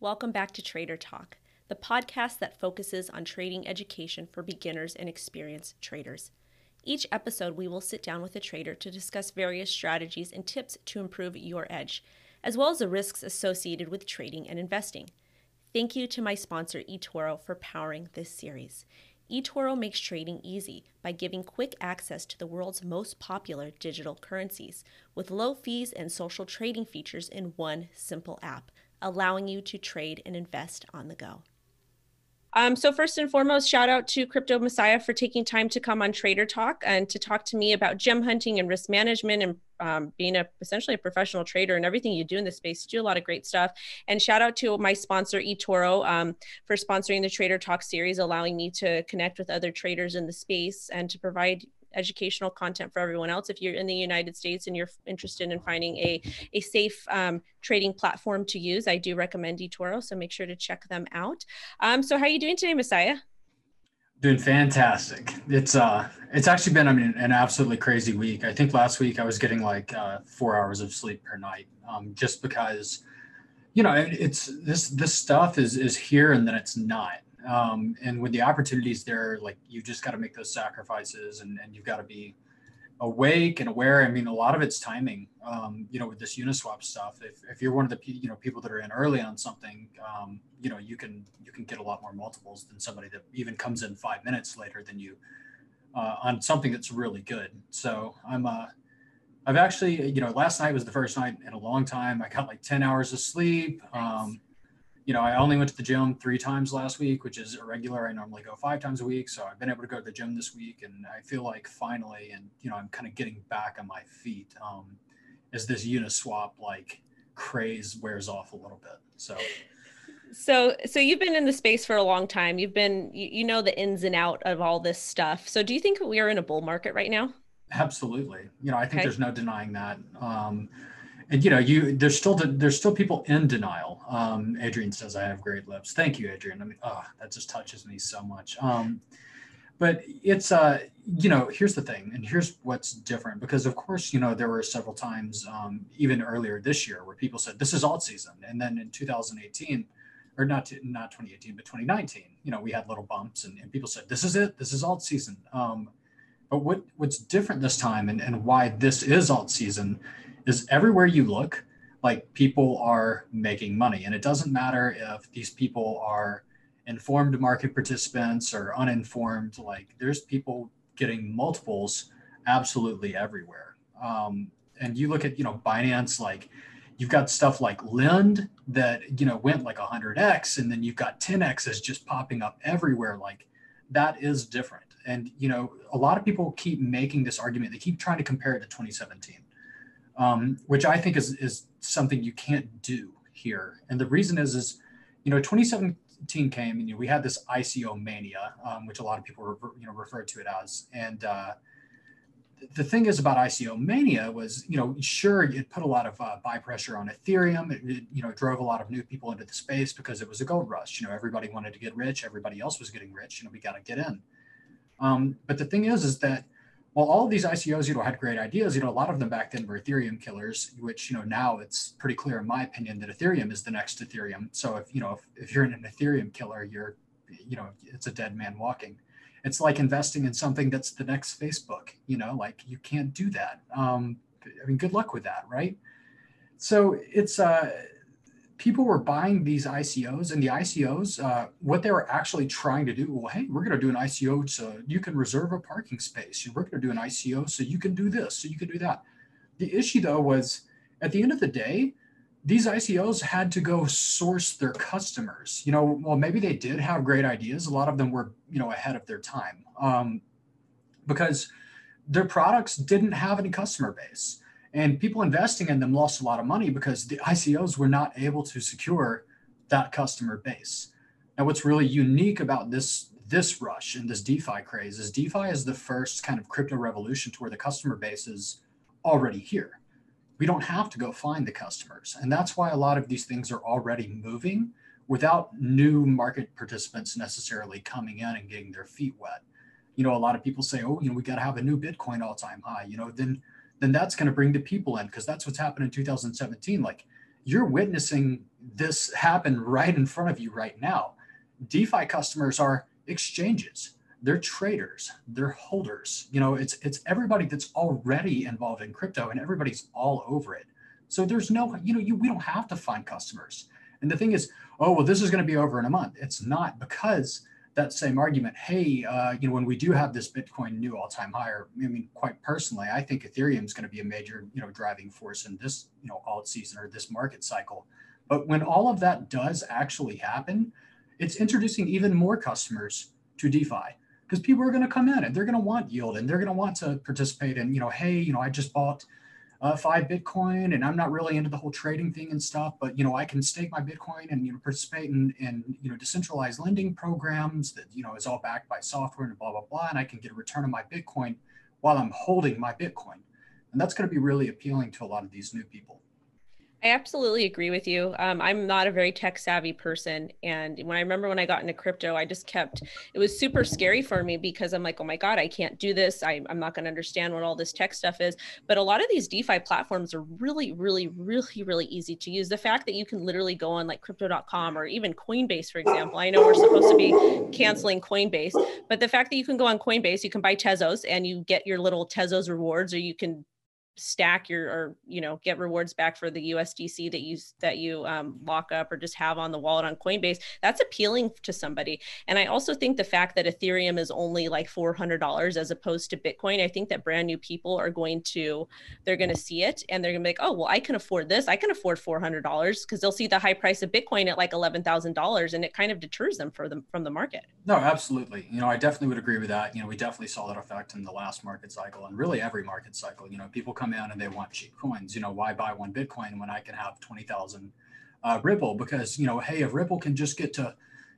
Welcome back to Trader Talk, the podcast that focuses on trading education for beginners and experienced traders. Each episode, we will sit down with a trader to discuss various strategies and tips to improve your edge, as well as the risks associated with trading and investing. Thank you to my sponsor, eToro, for powering this series. eToro makes trading easy by giving quick access to the world's most popular digital currencies with low fees and social trading features in one simple app allowing you to trade and invest on the go. Um, so first and foremost, shout out to Crypto Messiah for taking time to come on Trader Talk and to talk to me about gem hunting and risk management and um, being a essentially a professional trader and everything you do in this space. You do a lot of great stuff. And shout out to my sponsor eToro um, for sponsoring the Trader Talk series, allowing me to connect with other traders in the space and to provide educational content for everyone else. If you're in the United States and you're interested in finding a, a safe um, trading platform to use, I do recommend eToro. So make sure to check them out. Um, so how are you doing today, Messiah? Doing fantastic. It's uh, it's actually been I mean an absolutely crazy week. I think last week I was getting like uh, four hours of sleep per night, um, just because, you know, it, it's this this stuff is is here and then it's not um, and when the opportunities there like you just got to make those sacrifices and, and you've got to be awake and aware. I mean a lot of it's timing um, you know with this uniswap stuff. If, if you're one of the you know people that are in early on something um, you know you can you can get a lot more multiples than somebody that even comes in five minutes later than you uh, on something that's really good. So i'm uh i've actually you know last night was the first night in a long time. I got like 10 hours of sleep. Um, you know, I only went to the gym three times last week, which is irregular. I normally go five times a week. So I've been able to go to the gym this week and I feel like finally, and, you know, I'm kind of getting back on my feet um, as this Uniswap like craze wears off a little bit. So, so so you've been in the space for a long time you've been you, you know the ins and out of all this stuff so do you think we are in a bull market right now absolutely you know i think okay. there's no denying that um, and you know you there's still there's still people in denial. Um, adrian says i have great lips. Thank you adrian. I mean oh that just touches me so much. Um, but it's uh you know here's the thing and here's what's different because of course you know there were several times um, even earlier this year where people said this is alt season. And then in 2018 or not not 2018 but 2019 you know we had little bumps and, and people said this is it. This is alt season. Um, but what what's different this time and, and why this is alt season is everywhere you look, like people are making money. And it doesn't matter if these people are informed market participants or uninformed, like there's people getting multiples absolutely everywhere. Um, and you look at, you know, Binance, like you've got stuff like Lend that, you know, went like 100x, and then you've got 10x's just popping up everywhere. Like that is different. And, you know, a lot of people keep making this argument. They keep trying to compare it to 2017 um, which I think is is something you can't do here. And the reason is is you know 2017 came and you know, we had this ICO mania, um, which a lot of people you know refer to it as, and uh, the thing is about ICO mania was, you know, sure, it put a lot of uh, buy pressure on Ethereum. It, it, you know, drove a lot of new people into the space because it was a gold rush. You know, everybody wanted to get rich. Everybody else was getting rich. You know, we got to get in. Um, but the thing is, is that well, all of these ICOs, you know, had great ideas. You know, a lot of them back then were Ethereum killers, which, you know, now it's pretty clear in my opinion that Ethereum is the next Ethereum. So if, you know, if, if you're in an Ethereum killer, you're, you know, it's a dead man walking. It's like investing in something that's the next Facebook, you know, like you can't do that. Um, I mean, good luck with that, right? So it's, uh, people were buying these ICOs, and the ICOs, uh, what they were actually trying to do, well, hey, we're going to do an ICO so you can reserve a parking space. We're going to do an ICO so you can do this, so you can do that. The issue, though, was at the end of the day, these ICOs had to go source their customers. You know, well, maybe they did have great ideas. A lot of them were, you know, ahead of their time um, because their products didn't have any customer base. And people investing in them lost a lot of money because the ICOs were not able to secure that customer base. Now, what's really unique about this this rush and this DeFi craze is DeFi is the first kind of crypto revolution to where the customer base is already here. We don't have to go find the customers. And that's why a lot of these things are already moving without new market participants necessarily coming in and getting their feet wet. You know, a lot of people say, oh, you know, we got to have a new Bitcoin all time high. You know, then then that's going to bring the people in because that's what's happened in 2017. Like you're witnessing this happen right in front of you right now. DeFi customers are exchanges. They're traders, they're holders. You know, it's it's everybody that's already involved in crypto and everybody's all over it. So there's no, you know, you we don't have to find customers. And the thing is, oh well, this is going to be over in a month. It's not because that same argument. Hey, uh, you know, when we do have this Bitcoin new all-time higher, I mean, quite personally, I think Ethereum is going to be a major, you know, driving force in this, you know, alt season or this market cycle. But when all of that does actually happen, it's introducing even more customers to DeFi because people are going to come in and they're going to want yield and they're going to want to participate in, you know, hey, you know, I just bought uh, five Bitcoin, and I'm not really into the whole trading thing and stuff, but you know, I can stake my Bitcoin and you know participate in, in you know decentralized lending programs that you know is all backed by software and blah blah blah, and I can get a return on my Bitcoin while I'm holding my Bitcoin, and that's going to be really appealing to a lot of these new people. I absolutely agree with you. Um, I'm not a very tech savvy person. And when I remember when I got into crypto, I just kept, it was super scary for me because I'm like, oh my God, I can't do this. I, I'm not going to understand what all this tech stuff is. But a lot of these DeFi platforms are really, really, really, really easy to use. The fact that you can literally go on like crypto.com or even Coinbase, for example. I know we're supposed to be canceling Coinbase, but the fact that you can go on Coinbase, you can buy Tezos and you get your little Tezos rewards, or you can stack your or you know get rewards back for the USDC that you that you um, lock up or just have on the wallet on Coinbase that's appealing to somebody. And I also think the fact that Ethereum is only like $400 as opposed to Bitcoin I think that brand new people are going to they're going to see it and they're going to be like oh well I can afford this. I can afford $400 because they'll see the high price of Bitcoin at like $11,000 and it kind of deters them for them from the market. No absolutely. You know I definitely would agree with that. You know we definitely saw that effect in the last market cycle and really every market cycle. You know people come come in and they want cheap coins. You know, why buy one Bitcoin when I can have 20,000 uh, Ripple? Because, you know, hey, if Ripple can just get to,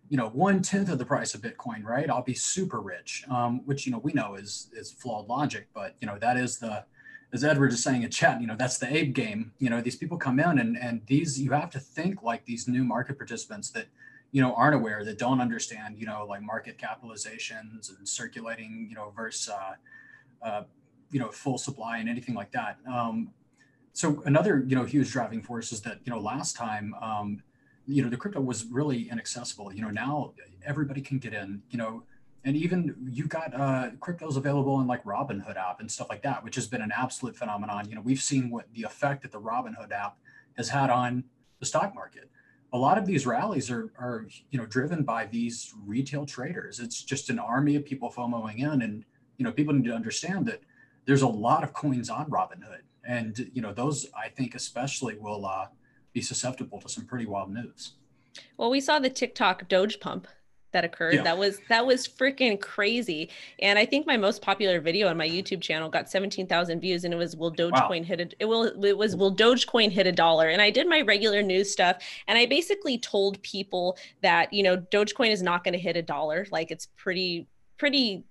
you know, one tenth of the price of Bitcoin, right? I'll be super rich, um, which, you know, we know is, is flawed logic, but, you know, that is the, as Edward is saying in chat, you know, that's the ape game. You know, these people come in and, and these, you have to think like these new market participants that, you know, aren't aware that don't understand, you know, like market capitalizations and circulating, you know, versus, uh, uh, you know full supply and anything like that. Um, so another you know huge driving force is that you know last time um, you know the crypto was really inaccessible. You know now everybody can get in. You know and even you've got uh, cryptos available in like Robinhood app and stuff like that, which has been an absolute phenomenon. You know, we've seen what the effect that the Robinhood app has had on the stock market. A lot of these rallies are, are you know, driven by these retail traders. It's just an army of people FOMOing in, and you know, people need to understand that there's a lot of coins on Robinhood, and you know those I think especially will uh, be susceptible to some pretty wild moves. Well, we saw the TikTok Doge pump that occurred. Yeah. That was that was freaking crazy. And I think my most popular video on my YouTube channel got 17,000 views and it was will Dogecoin wow. hit a, it will it was will Dogecoin hit a dollar. And I did my regular news stuff and I basically told people that, you know, Dogecoin is not going to hit a dollar. Like it's pretty pretty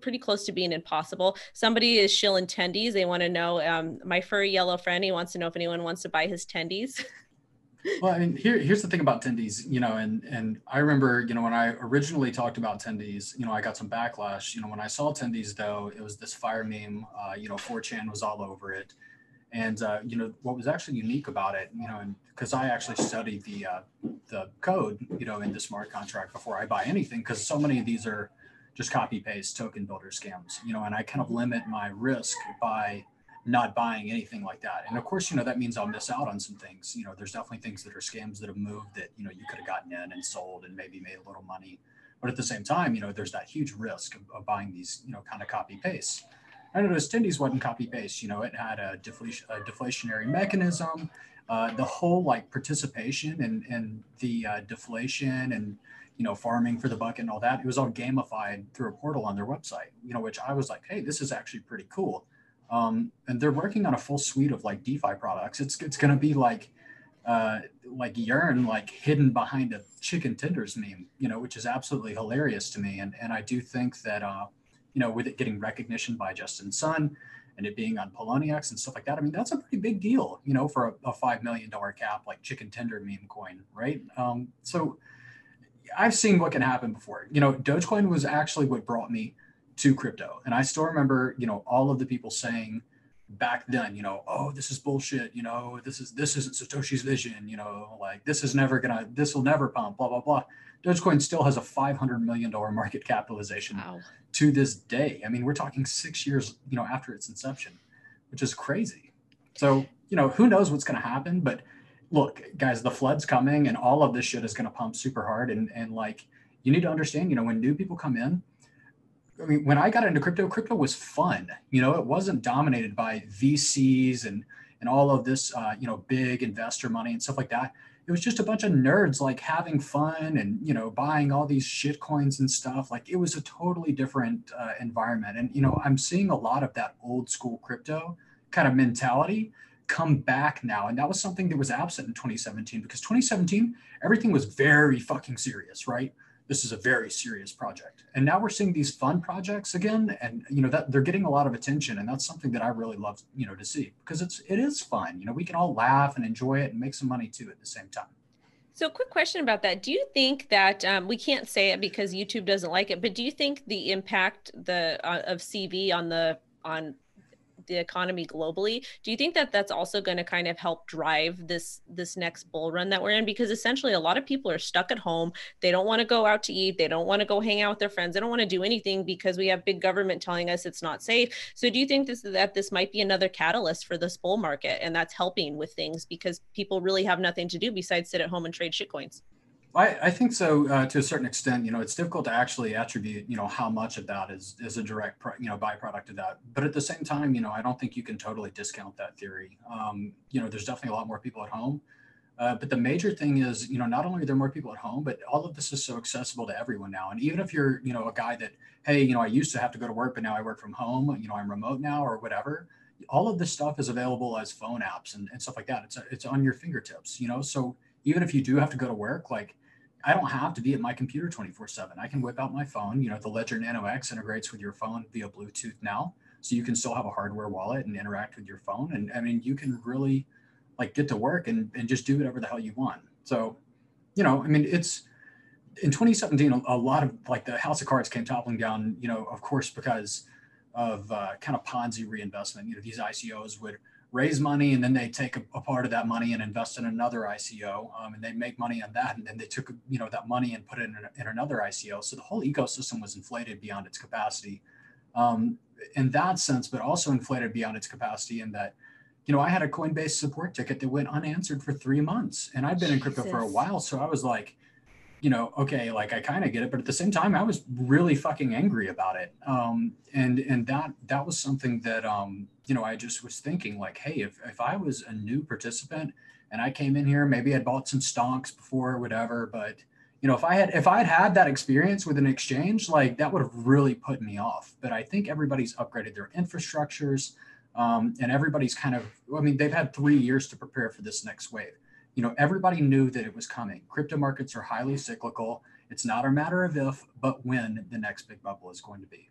pretty close to being impossible. Somebody is shilling tendies. They want to know. Um, my furry yellow friend. He wants to know if anyone wants to buy his tendies. well, I mean, here, here's the thing about tendies. You know, and and I remember, you know, when I originally talked about tendies, you know, I got some backlash. You know, when I saw tendies, though, it was this fire meme. Uh, you know, 4chan was all over it. And uh, you know what was actually unique about it, you know, and because I actually studied the uh, the code, you know, in the smart contract before I buy anything, because so many of these are just copy paste token builder scams, you know, and I kind of limit my risk by not buying anything like that. And of course, you know, that means I'll miss out on some things. You know, there's definitely things that are scams that have moved that, you know, you could have gotten in and sold and maybe made a little money. But at the same time, you know, there's that huge risk of, of buying these, you know, kind of copy paste. I noticed Tendies wasn't copy paste. You know, it had a, deflation, a deflationary mechanism. Uh, the whole like participation and and the uh, deflation and you know, farming for the bucket and all that. It was all gamified through a portal on their website, you know, which I was like, hey, this is actually pretty cool. Um, and they're working on a full suite of like DeFi products. It's it's going to be like uh, like Yearn like hidden behind a chicken tenders meme, you know, which is absolutely hilarious to me. And and I do think that uh, you know, with it getting recognition by Justin Sun and it being on Poloniex and stuff like that, I mean, that's a pretty big deal, you know, for a, a five million dollar cap like chicken tender meme coin, right? Um, so I've seen what can happen before. You know, Dogecoin was actually what brought me to crypto. And I still remember, you know, all of the people saying, back then, you know, oh, this is bullshit, you know, this is this isn't Satoshi's vision, you know, like this is never gonna, this will never pump, blah blah blah. Dogecoin still has a 500 million dollar market capitalization wow. to this day. I mean, we're talking six years, you know, after its inception, which is crazy. So, you know, who knows what's going to happen? But look, guys, the flood's coming, and all of this shit is going to pump super hard. And and like, you need to understand, you know, when new people come in, I mean, when I got into crypto, crypto was fun. You know, it wasn't dominated by VCs and and all of this, uh, you know, big investor money and stuff like that. It was just a bunch of nerds like having fun and you know buying all these shit coins and stuff. Like it was a totally different uh, environment. And you know, I'm seeing a lot of that old school crypto kind of mentality come back now. And that was something that was absent in 2017 because 2017 everything was very fucking serious, right? this is a very serious project and now we're seeing these fun projects again and you know that they're getting a lot of attention and that's something that i really love you know to see because it's it is fun you know we can all laugh and enjoy it and make some money too at the same time so quick question about that do you think that um, we can't say it because youtube doesn't like it but do you think the impact the uh, of cv on the on the economy globally do you think that that's also going to kind of help drive this this next bull run that we're in? Because essentially a lot of people are stuck at home. They don't want to go out to eat. They don't want to go hang out with their friends. They don't want to do anything because we have big government telling us it's not safe. So do you think this that this might be another catalyst for this bull market and that's helping with things because people really have nothing to do besides sit at home and trade shitcoins I, I think so uh, to a certain extent. You know, it's difficult to actually attribute, you know, how much of that is is a direct, you know, byproduct of that. But at the same time, you know, I don't think you can totally discount that theory. Um, you know, there's definitely a lot more people at home. Uh, but the major thing is, you know, not only are there more people at home, but all of this is so accessible to everyone now. And even if you're, you know, a guy that, hey, you know, I used to have to go to work, but now I work from home, you know, I'm remote now or whatever. All of this stuff is available as phone apps and, and stuff like that. It's it's on your fingertips, you know. So even if you do have to go to work, like I don't have to be at my computer 24 7. I can whip out my phone. You know, the Ledger Nano X integrates with your phone via Bluetooth now. So you can still have a hardware wallet and interact with your phone. And I mean, you can really like get to work and, and just do whatever the hell you want. So, you know, I mean, it's in 2017, a, a lot of like the house of cards came toppling down, you know, of course, because of uh, kind of Ponzi reinvestment. You know, these ICOs would raise money and then they take a, a, part of that money and invest in another ICO um, and they make money on that and then they took you know that money and put it in, in another ICO so the whole ecosystem was inflated beyond its capacity um, in that sense but also inflated beyond its capacity in that you know I had a Coinbase support ticket that went unanswered for three months and I've been Jesus. in crypto for a while so I was like you know, okay, like I kind of get it, but at the same time, I was really fucking angry about it. Um, and and that that was something that um, you know, I just was thinking like, hey, if, if I was a new participant and I came in here, maybe I'd bought some stonks before or whatever, but you know, if I had if I had had that experience with an exchange, like that would have really put me off. But I think everybody's upgraded their infrastructures, um, and everybody's kind of. I mean, they've had three years to prepare for this next wave. You know, everybody knew that it was coming. Crypto markets are highly cyclical. It's not a matter of if, but when the next big bubble is going to be.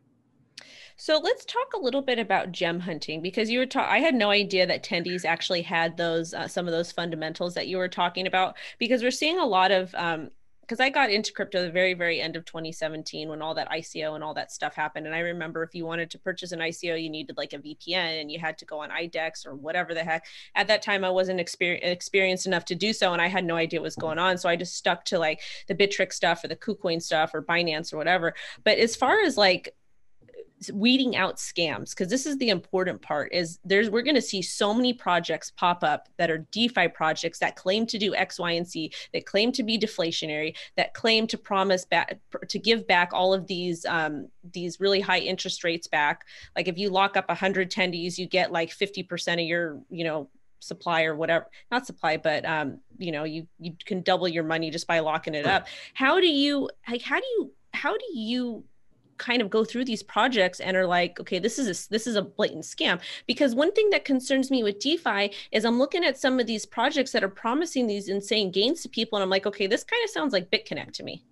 So let's talk a little bit about gem hunting because you were talking. I had no idea that Tendies actually had those uh, some of those fundamentals that you were talking about because we're seeing a lot of um, because I got into crypto the very, very end of 2017 when all that ICO and all that stuff happened. And I remember if you wanted to purchase an ICO, you needed like a VPN and you had to go on IDEX or whatever the heck. At that time, I wasn't exper- experienced enough to do so, and I had no idea what was going on. So I just stuck to like the Bittrex stuff or the KuCoin stuff or Binance or whatever. But as far as like weeding out scams because this is the important part is there's we're going to see so many projects pop up that are defi projects that claim to do x y and z that claim to be deflationary that claim to promise back to give back all of these um, these really high interest rates back. Like if you lock up 100 tendies you get like 50% of your you know supply or whatever not supply but um you know you you can double your money just by locking it up. How do you like how do you how do you kind of go through these projects and are like okay this is a, this is a blatant scam because one thing that concerns me with defi is i'm looking at some of these projects that are promising these insane gains to people and i'm like okay this kind of sounds like bitconnect to me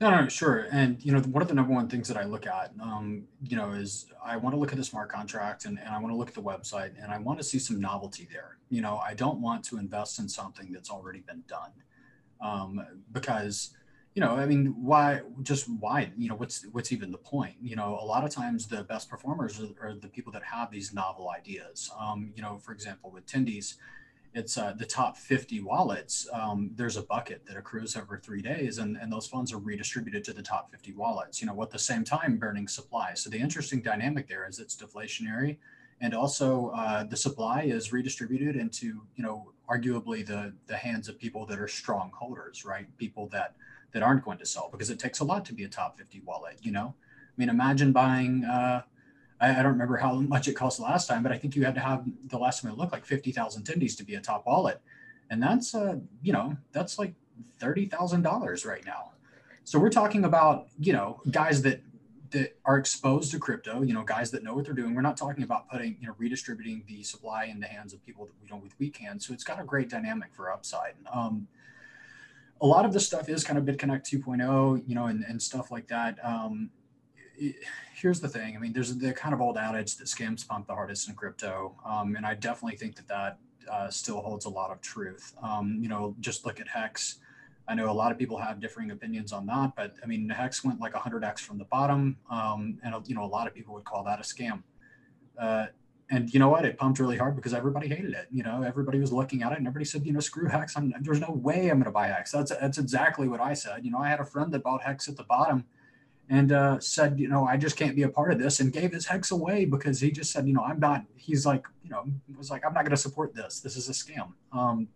no, no, sure. And you know, one of the number one things that I look at, um, you know, is I want to look at the smart contract and, and I want to look at the website and I want to see some novelty there. You know, I don't want to invest in something that's already been done um, because you know, I mean, why? Just why? You know, what's what's even the point? You know, a lot of times the best performers are, are the people that have these novel ideas. Um, you know, for example, with Tendies, it's uh, the top 50 wallets. Um, there's a bucket that accrues over three days, and, and those funds are redistributed to the top 50 wallets. You know, at the same time burning supply. So the interesting dynamic there is it's deflationary, and also uh, the supply is redistributed into you know arguably the the hands of people that are strong holders, right? People that that aren't going to sell because it takes a lot to be a top 50 wallet. You know, I mean, imagine buying. Uh, I, I, don't remember how much it cost last time, but I think you had to have the last time it looked like 50,000 tendies to be a top wallet, and that's uh, you know, that's like thirty thousand dollars right now. So we're talking about you know guys that that are exposed to crypto, you know, guys that know what they're doing. We're not talking about putting, you know, redistributing the supply in the hands of people that we know with weak hands. So it's got a great dynamic for upside. Um, a lot of the stuff is kind of BitConnect 2.0, you know, and, and stuff like that. Um, it, here's the thing. I mean, there's the kind of old adage that scams pump the hardest in crypto. Um, and I definitely think that that uh, still holds a lot of truth. Um, you know, just look at Hex. I know a lot of people have differing opinions on that, but I mean, Hex went like 100x from the bottom. Um, and, you know, a lot of people would call that a scam. Uh, and you know what? It pumped really hard because everybody hated it. You know, everybody was looking at it and everybody said, you know, screw Hex. I'm, there's no way I'm going to buy Hex. That's that's exactly what I said. You know, I had a friend that bought Hex at the bottom and uh, said, you know, I just can't be a part of this and gave his Hex away because he just said, you know, I'm not, he's like, you know, was like, I'm not going to support this. This is a scam. Um,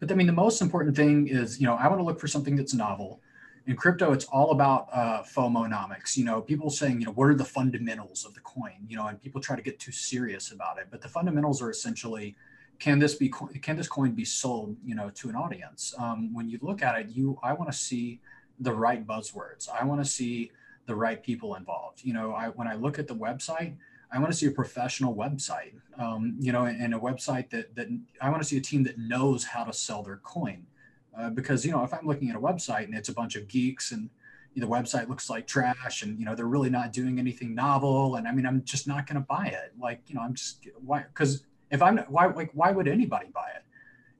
but I mean, the most important thing is, you know, I want to look for something that's novel in crypto it's all about uh, fomonomics you know people saying you know what are the fundamentals of the coin you know and people try to get too serious about it but the fundamentals are essentially can this be can this coin be sold you know to an audience? Um, when you look at it you i want to see the right buzzwords. I want to see the right people involved. You know i when i look at the website i want to see a professional website um, you know and, and a website that that i want to see a team that knows how to sell their coin uh, because you know if i'm looking at a website and it's a bunch of geeks and the website looks like trash and you know they're really not doing anything novel and i mean i'm just not going to buy it. Like you know i'm just why because if i'm why like why would anybody buy it?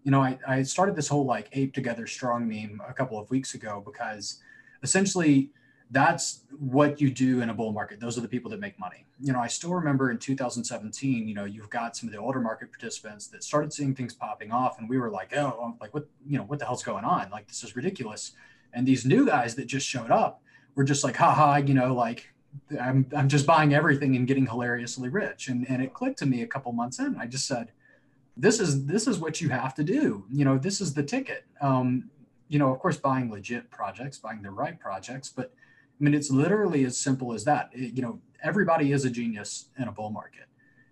You know I, I started this whole like ape together strong meme a couple of weeks ago because essentially that's what you do in a bull market. Those are the people that make money. You know, I still remember in 2017, you know, you've got some of the older market participants that started seeing things popping off, and we were like, oh, like what, you know, what the hell's going on? Like this is ridiculous. And these new guys that just showed up were just like, haha, you know, like I'm I'm just buying everything and getting hilariously rich. And and it clicked to me a couple months in. I just said, this is this is what you have to do. You know, this is the ticket. Um, you know, of course, buying legit projects, buying the right projects, but I mean, it's literally as simple as that. It, you know, everybody is a genius in a bull market.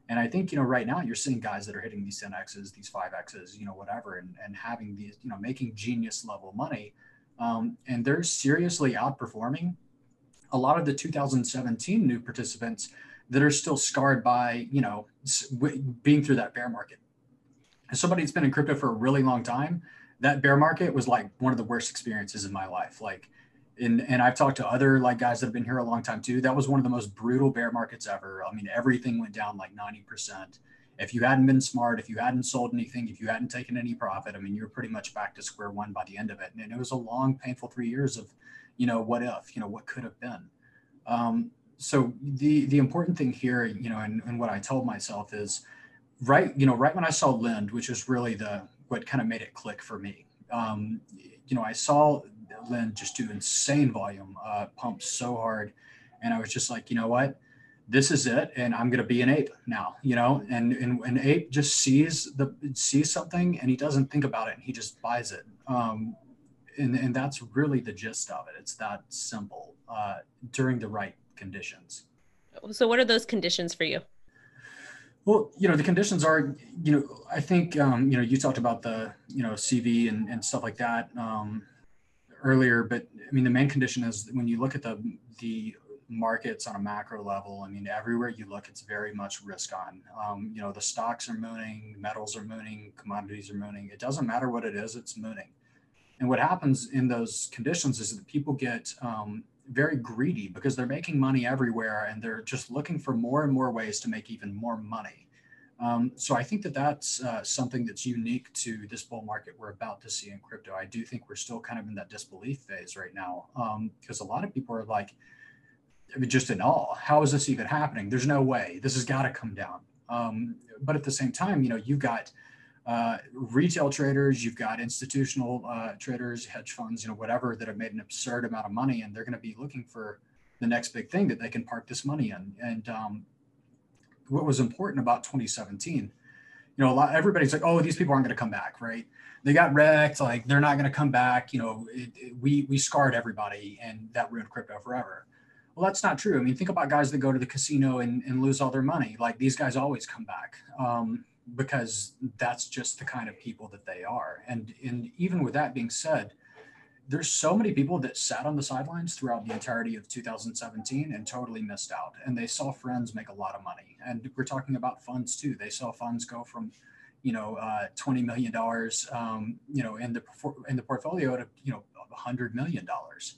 And I think, you know, right now you're seeing guys that are hitting these 10Xs, these 5Xs, you know, whatever, and, and having these, you know, making genius level money. Um, and they're seriously outperforming a lot of the 2017 new participants that are still scarred by, you know, being through that bear market. As somebody that's been in crypto for a really long time, that bear market was like one of the worst experiences in my life. Like, and and I've talked to other like guys that have been here a long time too. That was one of the most brutal bear markets ever. I mean, everything went down like 90%. If you hadn't been smart, if you hadn't sold anything, if you hadn't taken any profit, I mean, you're pretty much back to square one by the end of it. And it was a long, painful three years of, you know, what if, you know, what could have been. Um, so the the important thing here, you know, and, and what I told myself is, right, you know, right when I saw Lend, which is really the what kind of made it click for me. Um, you know, I saw Lend just do insane volume, uh, pumped so hard. And I was just like, you know what? This is it. And I'm going to be an ape now, you know, and, and an ape just sees the, sees something and he doesn't think about it and he just buys it. Um, and, and that's really the gist of it. It's that simple uh, during the right conditions. So what are those conditions for you? Well, you know, the conditions are, you know, I think, um, you know, you talked about the, you know, CV and, and stuff like that. Um, earlier, but I mean, the main condition is when you look at the the markets on a macro level, I mean, everywhere you look, it's very much risk on. Um, you know, the stocks are mooning, metals are mooning, commodities are mooning. It doesn't matter what it is, it's mooning. And what happens in those conditions is that people get um, very greedy because they're making money everywhere and they're just looking for more and more ways to make even more money. Um, so I think that that's uh, something that's unique to this bull market we're about to see in crypto. I do think we're still kind of in that disbelief phase right now because um, a lot of people are like, I mean, just in awe. How is this even happening? There's no way. This has got to come down. Um, but at the same time, you know, you've got uh, retail traders, you've got institutional uh, traders, hedge funds, you know, whatever that have made an absurd amount of money, and they're going to be looking for the next big thing that they can park this money in. And um, what was important about 2017, you know, a lot everybody's like, oh, these people aren't going to come back, right? They got wrecked, like they're not going to come back. You know, it, it, we we scarred everybody, and that ruined crypto forever. Well, that's not true. I mean, think about guys that go to the casino and, and lose all their money. Like these guys always come back um, because that's just the kind of people that they are. And and even with that being said, there's so many people that sat on the sidelines throughout the entirety of 2017 and totally missed out. And they saw friends make a lot of money. And we're talking about funds too. They saw funds go from, you know, uh, 20 million dollars, um, you know, in the in the portfolio to you know, 100 million dollars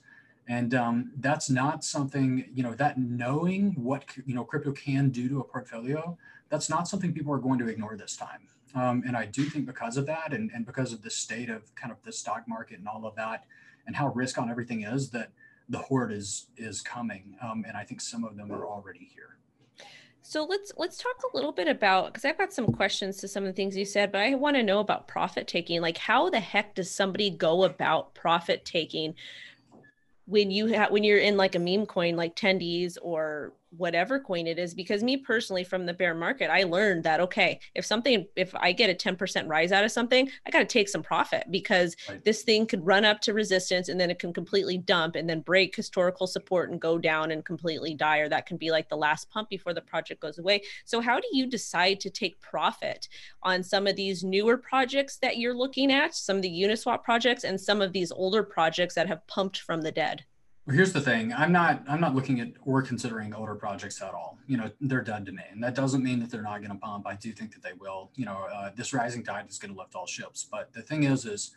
and um, that's not something you know that knowing what you know crypto can do to a portfolio that's not something people are going to ignore this time um, and i do think because of that and, and because of the state of kind of the stock market and all of that and how risk on everything is that the horde is is coming um, and i think some of them are already here so let's let's talk a little bit about because I've got some questions to some of the things you said, but I want to know about profit taking. Like, how the heck does somebody go about profit taking? when you have when you're in like a meme coin like tendies or whatever coin it is because me personally from the bear market i learned that okay if something if i get a 10% rise out of something i got to take some profit because right. this thing could run up to resistance and then it can completely dump and then break historical support and go down and completely die or that can be like the last pump before the project goes away so how do you decide to take profit on some of these newer projects that you're looking at some of the uniswap projects and some of these older projects that have pumped from the dead well, here's the thing. I'm not. I'm not looking at or considering older projects at all. You know, they're dead to me, and that doesn't mean that they're not going to pump. I do think that they will. You know, uh, this rising tide is going to lift all ships. But the thing is, is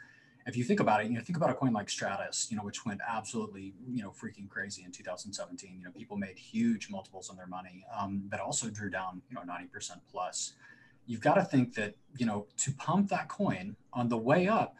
if you think about it, you know, think about a coin like Stratis, you know, which went absolutely, you know, freaking crazy in 2017. You know, people made huge multiples on their money, um, but also drew down, you know, 90% plus. You've got to think that, you know, to pump that coin on the way up,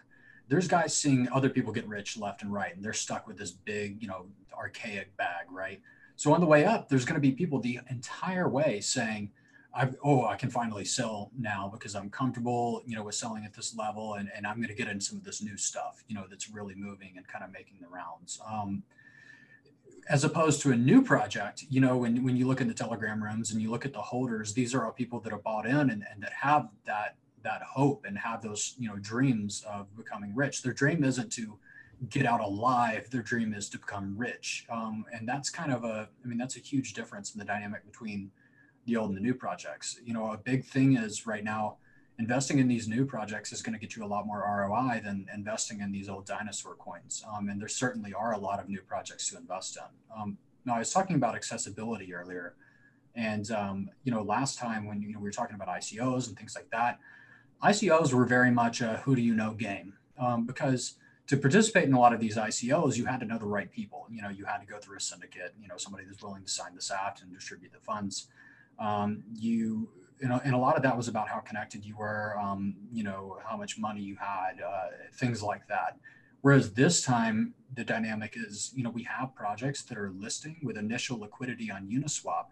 there's guys seeing other people get rich left and right, and they're stuck with this big, you know, archaic bag, right? So on the way up, there's going to be people the entire way saying, I've, oh, I can finally sell now because I'm comfortable, you know, with selling at this level, and, and I'm going to get in some of this new stuff, you know, that's really moving and kind of making the rounds. Um, as opposed to a new project, you know, when, when you look in the Telegram rooms and you look at the holders, these are all people that are bought in and, and that have that that hope and have those you know dreams of becoming rich. Their dream isn't to get out alive. Their dream is to become rich. Um, and that's kind of a i mean that's a huge difference in the dynamic between the old and the new projects. You know a big thing is right now investing in these new projects is going to get you a lot more roi than investing in these old dinosaur coins. Um, and there certainly are a lot of new projects to invest in. Um, now i was talking about accessibility earlier. And um, you know last time when you know, we were talking about icos and things like that ICOs were very much a who do you know game um, because to participate in a lot of these ICOs, you had to know the right people. You know, you had to go through a syndicate, you know, somebody that's willing to sign this act and distribute the funds. Um, you, you know, and a lot of that was about how connected you were, um, you know, how much money you had, uh, things like that. Whereas this time, the dynamic is, you know, we have projects that are listing with initial liquidity on Uniswap.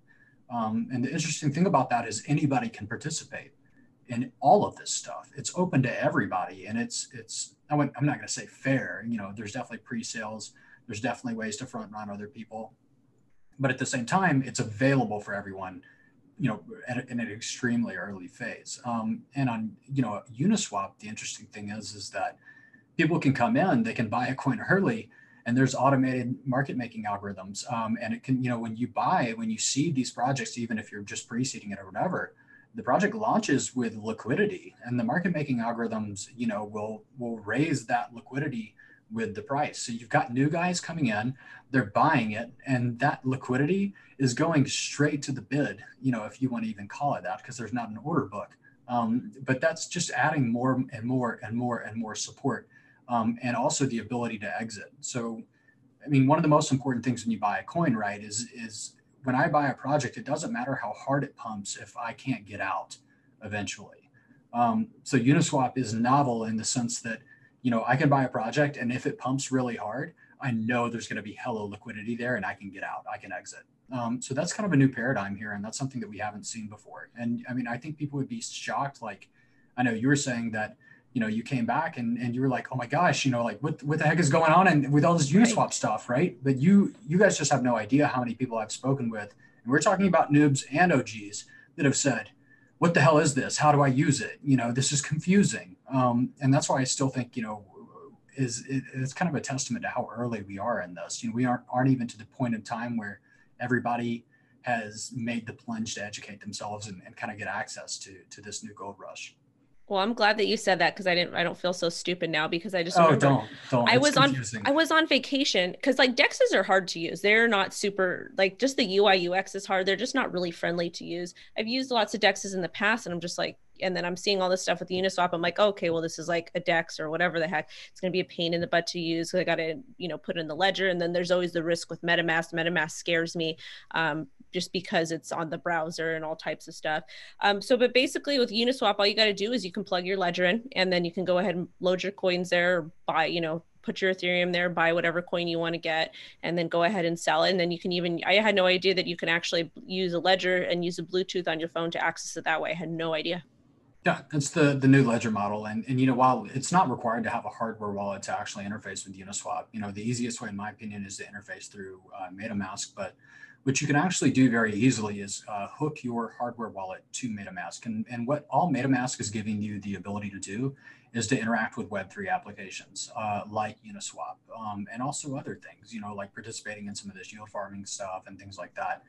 Um, and the interesting thing about that is anybody can participate in all of this stuff. It's open to everybody, and it's it's. I am not going to say fair. You know, there's definitely pre-sales. There's definitely ways to front run other people, but at the same time, it's available for everyone. You know, in an extremely early phase. Um, and on you know Uniswap, the interesting thing is is that people can come in, they can buy a coin early, and there's automated market making algorithms. Um, and it can you know when you buy when you seed these projects, even if you're just pre-seeding it or whatever the project launches with liquidity and the market making algorithms you know will will raise that liquidity with the price. So you've got new guys coming in they're buying it and that liquidity is going straight to the bid you know if you want to even call it that because there's not an order book. Um, but that's just adding more and more and more and more support um, and also the ability to exit. So i mean one of the most important things when you buy a coin right is is when I buy a project, it doesn't matter how hard it pumps if I can't get out. eventually. Um, so Uniswap is novel in the sense that, you know, I can buy a project and if it pumps really hard, I know there's going to be hello liquidity there and I can get out, I can exit. Um, so that's kind of a new paradigm here. And that's something that we haven't seen before. And I mean, I think people would be shocked. Like, I know you were saying that, you know, you came back and, and you were like, oh my gosh, you know, like what, what the heck is going on? And with all this Uniswap right. stuff, right? But you, you guys just have no idea how many people I've spoken with. And we're talking about noobs and OGs that have said, what the hell is this? How do I use it? You know, this is confusing. Um, and that's why I still think, you know, is it, it's kind of a testament to how early we are in this. You know, we aren't aren't even to the point in time where everybody has made the plunge to educate themselves and, and kind of get access to to this new gold rush. Well, I'm glad that you said that because I didn't. I don't feel so stupid now because I just. Oh, don't don't. I was confusing. on. I was on vacation because like Dexes are hard to use. They're not super like just the UI UX is hard. They're just not really friendly to use. I've used lots of Dexes in the past, and I'm just like, and then I'm seeing all this stuff with Uniswap. I'm like, okay, well, this is like a DEX or whatever the heck. It's going to be a pain in the butt to use. I got to, you know, put in the ledger. And then there's always the risk with MetaMask. MetaMask scares me um, just because it's on the browser and all types of stuff. Um, so, but basically with Uniswap, all you got to do is you can plug your ledger in and then you can go ahead and load your coins there, buy, you know, put your Ethereum there, buy whatever coin you want to get, and then go ahead and sell it. And then you can even, I had no idea that you can actually use a ledger and use a Bluetooth on your phone to access it that way. I had no idea. Yeah, it's the the new ledger model, and and you know while it's not required to have a hardware wallet to actually interface with Uniswap, you know the easiest way, in my opinion, is to interface through uh, MetaMask. But what you can actually do very easily is uh, hook your hardware wallet to MetaMask, and and what all MetaMask is giving you the ability to do is to interact with Web3 applications uh, like Uniswap, um, and also other things, you know, like participating in some of this yield farming stuff and things like that.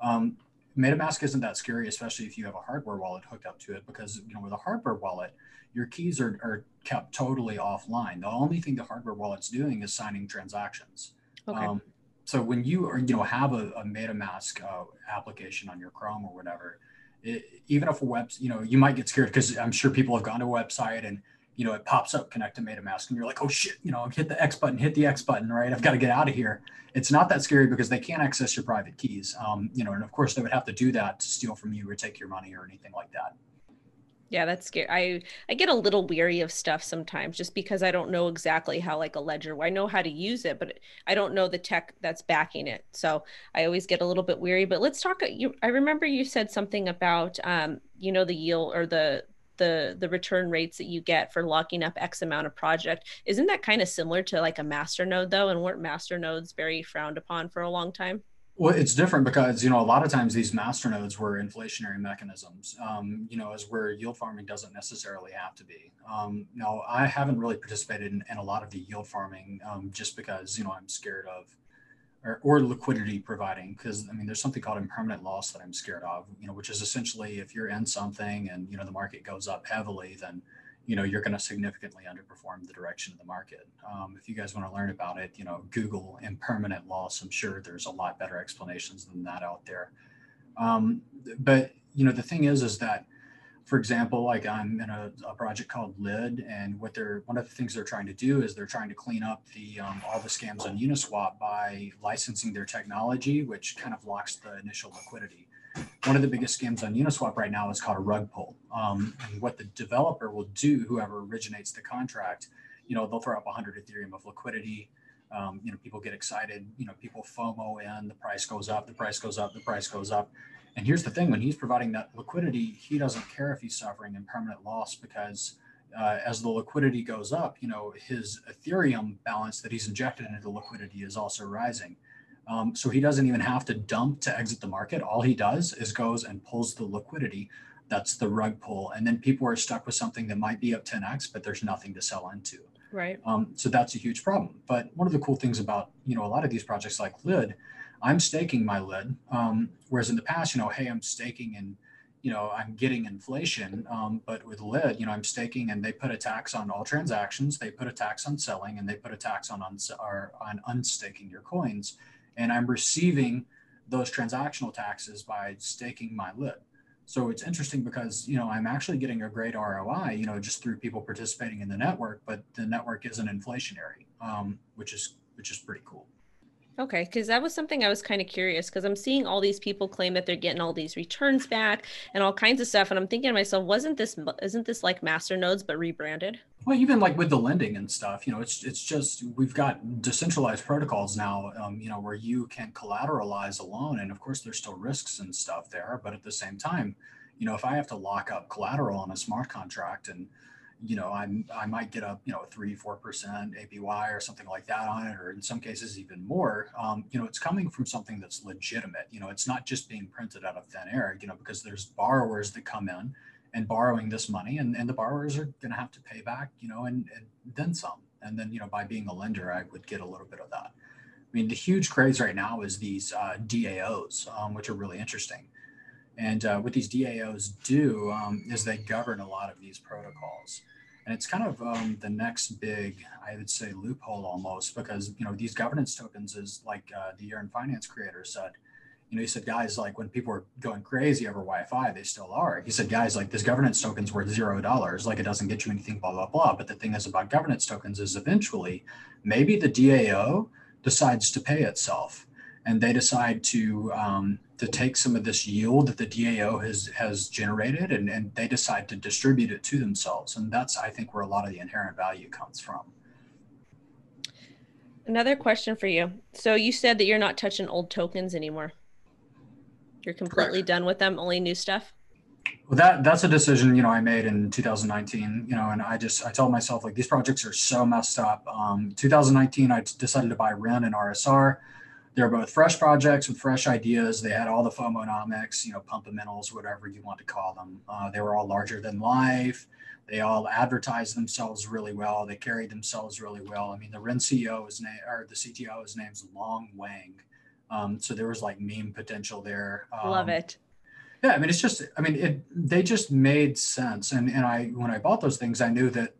Um, MetaMask isn't that scary, especially if you have a hardware wallet hooked up to it, because you know with a hardware wallet, your keys are, are kept totally offline. The only thing the hardware wallet's doing is signing transactions. Okay. Um, so when you are, you know have a, a MetaMask uh, application on your Chrome or whatever, it, even if a web, you know, you might get scared because I'm sure people have gone to a website and you know, it pops up connect to MetaMask and you're like, oh shit, you know, hit the X button, hit the X button, right? I've got to get out of here. It's not that scary because they can't access your private keys. Um, you know, and of course they would have to do that to steal from you or take your money or anything like that. Yeah, that's scary. I I get a little weary of stuff sometimes just because I don't know exactly how like a ledger. I know how to use it, but I don't know the tech that's backing it. So I always get a little bit weary. But let's talk. You, I remember you said something about um, you know, the yield or the the the return rates that you get for locking up x amount of project isn't that kind of similar to like a master node though and weren't master nodes very frowned upon for a long time well, it's different because you know a lot of times these master nodes were inflationary mechanisms. Um, you know, as where yield farming doesn't necessarily have to be. Um, now, I haven't really participated in, in, a lot of the yield farming um, just because you know I'm scared of or, or liquidity providing because i mean there's something called impermanent loss that i'm scared of you know which is essentially if you're in something and you know the market goes up heavily then you know you're going to significantly underperform the direction of the market. Um, if you guys want to learn about it you know google impermanent loss. I'm sure there's a lot better explanations than that out there. Um, but you know the thing is is that for example, like I'm in a, a, project called Lid, and what they're one of the things they're trying to do is they're trying to clean up the um, all the scams on Uniswap by licensing their technology, which kind of locks the initial liquidity. One of the biggest scams on Uniswap right now is called a rug pull. Um, and what the developer will do, whoever originates the contract, you know, they'll throw up 100 Ethereum of liquidity. Um, you know, people get excited. You know, people FOMO in. The price goes up. The price goes up. The price goes up and here's the thing: when he's providing that liquidity, he doesn't care if he's suffering impermanent loss because uh, as the liquidity goes up, you know his Ethereum balance that he's injected into the liquidity is also rising. Um, so he doesn't even have to dump to exit the market. All he does is goes and pulls the liquidity. That's the rug pull, and then people are stuck with something that might be up 10x, but there's nothing to sell into. Right. Um, so that's a huge problem. But one of the cool things about you know a lot of these projects like Lid I'm staking my lid. Um, whereas in the past, you know, hey, I'm staking and, you know, I'm getting inflation. Um, but with lid, you know, I'm staking and they put a tax on all transactions. They put a tax on selling and they put a tax on, uns- or on unstaking your coins. And I'm receiving those transactional taxes by staking my lid. So it's interesting because, you know, I'm actually getting a great ROI, you know, just through people participating in the network, but the network isn't inflationary, um, which is, which is pretty cool. Okay, because that was something I was kind of curious because I'm seeing all these people claim that they're getting all these returns back and all kinds of stuff, and I'm thinking to myself, wasn't this isn't this like Masternodes but rebranded? Well, even like with the lending and stuff, you know, it's it's just we've got decentralized protocols now, um, you know, where you can collateralize a loan, and of course there's still risks and stuff there, but at the same time, you know, if I have to lock up collateral on a smart contract and you know, I'm I might get a you know three four percent APY or something like that on it, or in some cases even more. Um, you know, it's coming from something that's legitimate. You know, it's not just being printed out of thin air. You know, because there's borrowers that come in and borrowing this money, and and the borrowers are going to have to pay back. You know, and, and then some. And then you know, by being a lender, I would get a little bit of that. I mean, the huge craze right now is these uh, DAOs, um, which are really interesting. And uh, what these DAOs do um, is they govern a lot of these protocols. And it's kind of um, the next big, I would say, loophole almost because, you know, these governance tokens is like uh, the Yearn Finance creator said, you know, he said, guys, like when people are going crazy over YFI, they still are. He said, guys, like this governance token's worth zero dollars. Like it doesn't get you anything, blah, blah, blah. But the thing is about governance tokens is eventually maybe the DAO decides to pay itself and they decide to um, to take some of this yield that the DAO has has generated and, and they decide to distribute it to themselves. And that's I think where a lot of the inherent value comes from. Another question for you. So you said that you're not touching old tokens anymore. You're completely Correct. done with them, only new stuff? Well, that that's a decision you know I made in 2019. You know, and I just I told myself like these projects are so messed up. Um, 2019, I decided to buy Ren and RSR. They're both fresh projects with fresh ideas. They had all the FOMOnomics, you know, pumpamentals, whatever you want to call them. Uh, they were all larger than life. They all advertised themselves really well. They carried themselves really well. I mean, the Ren CEO is name or the CTO, his name's Loong Wang. Um, so there was like meme potential there. Um, Love it. Yeah, I mean, it's just, I mean, it they just made sense. And and I when I bought those things, I knew that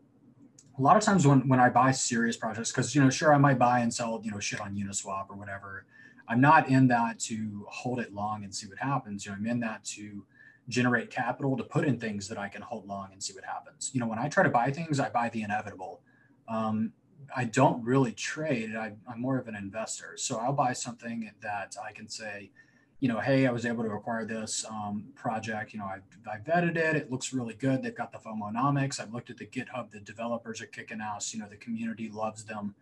a lot of times when, when I buy serious projects, because you know, sure I might buy and sell, you know, shit on Uniswap or whatever. I'm not in that to hold it long and see what happens. You know, I'm in that to generate capital to put in things that I can hold long and see what happens. You know, when I try to buy things, I buy the inevitable. Um, I don't really trade. I, I'm more of an investor. So I'll buy something that I can say, you know, hey, I was able to acquire this um, project. You know, I, I vetted it. It looks really good. They've got the FOMOnomics. I've looked at the GitHub. The developers are kicking ass. You know, the community loves them.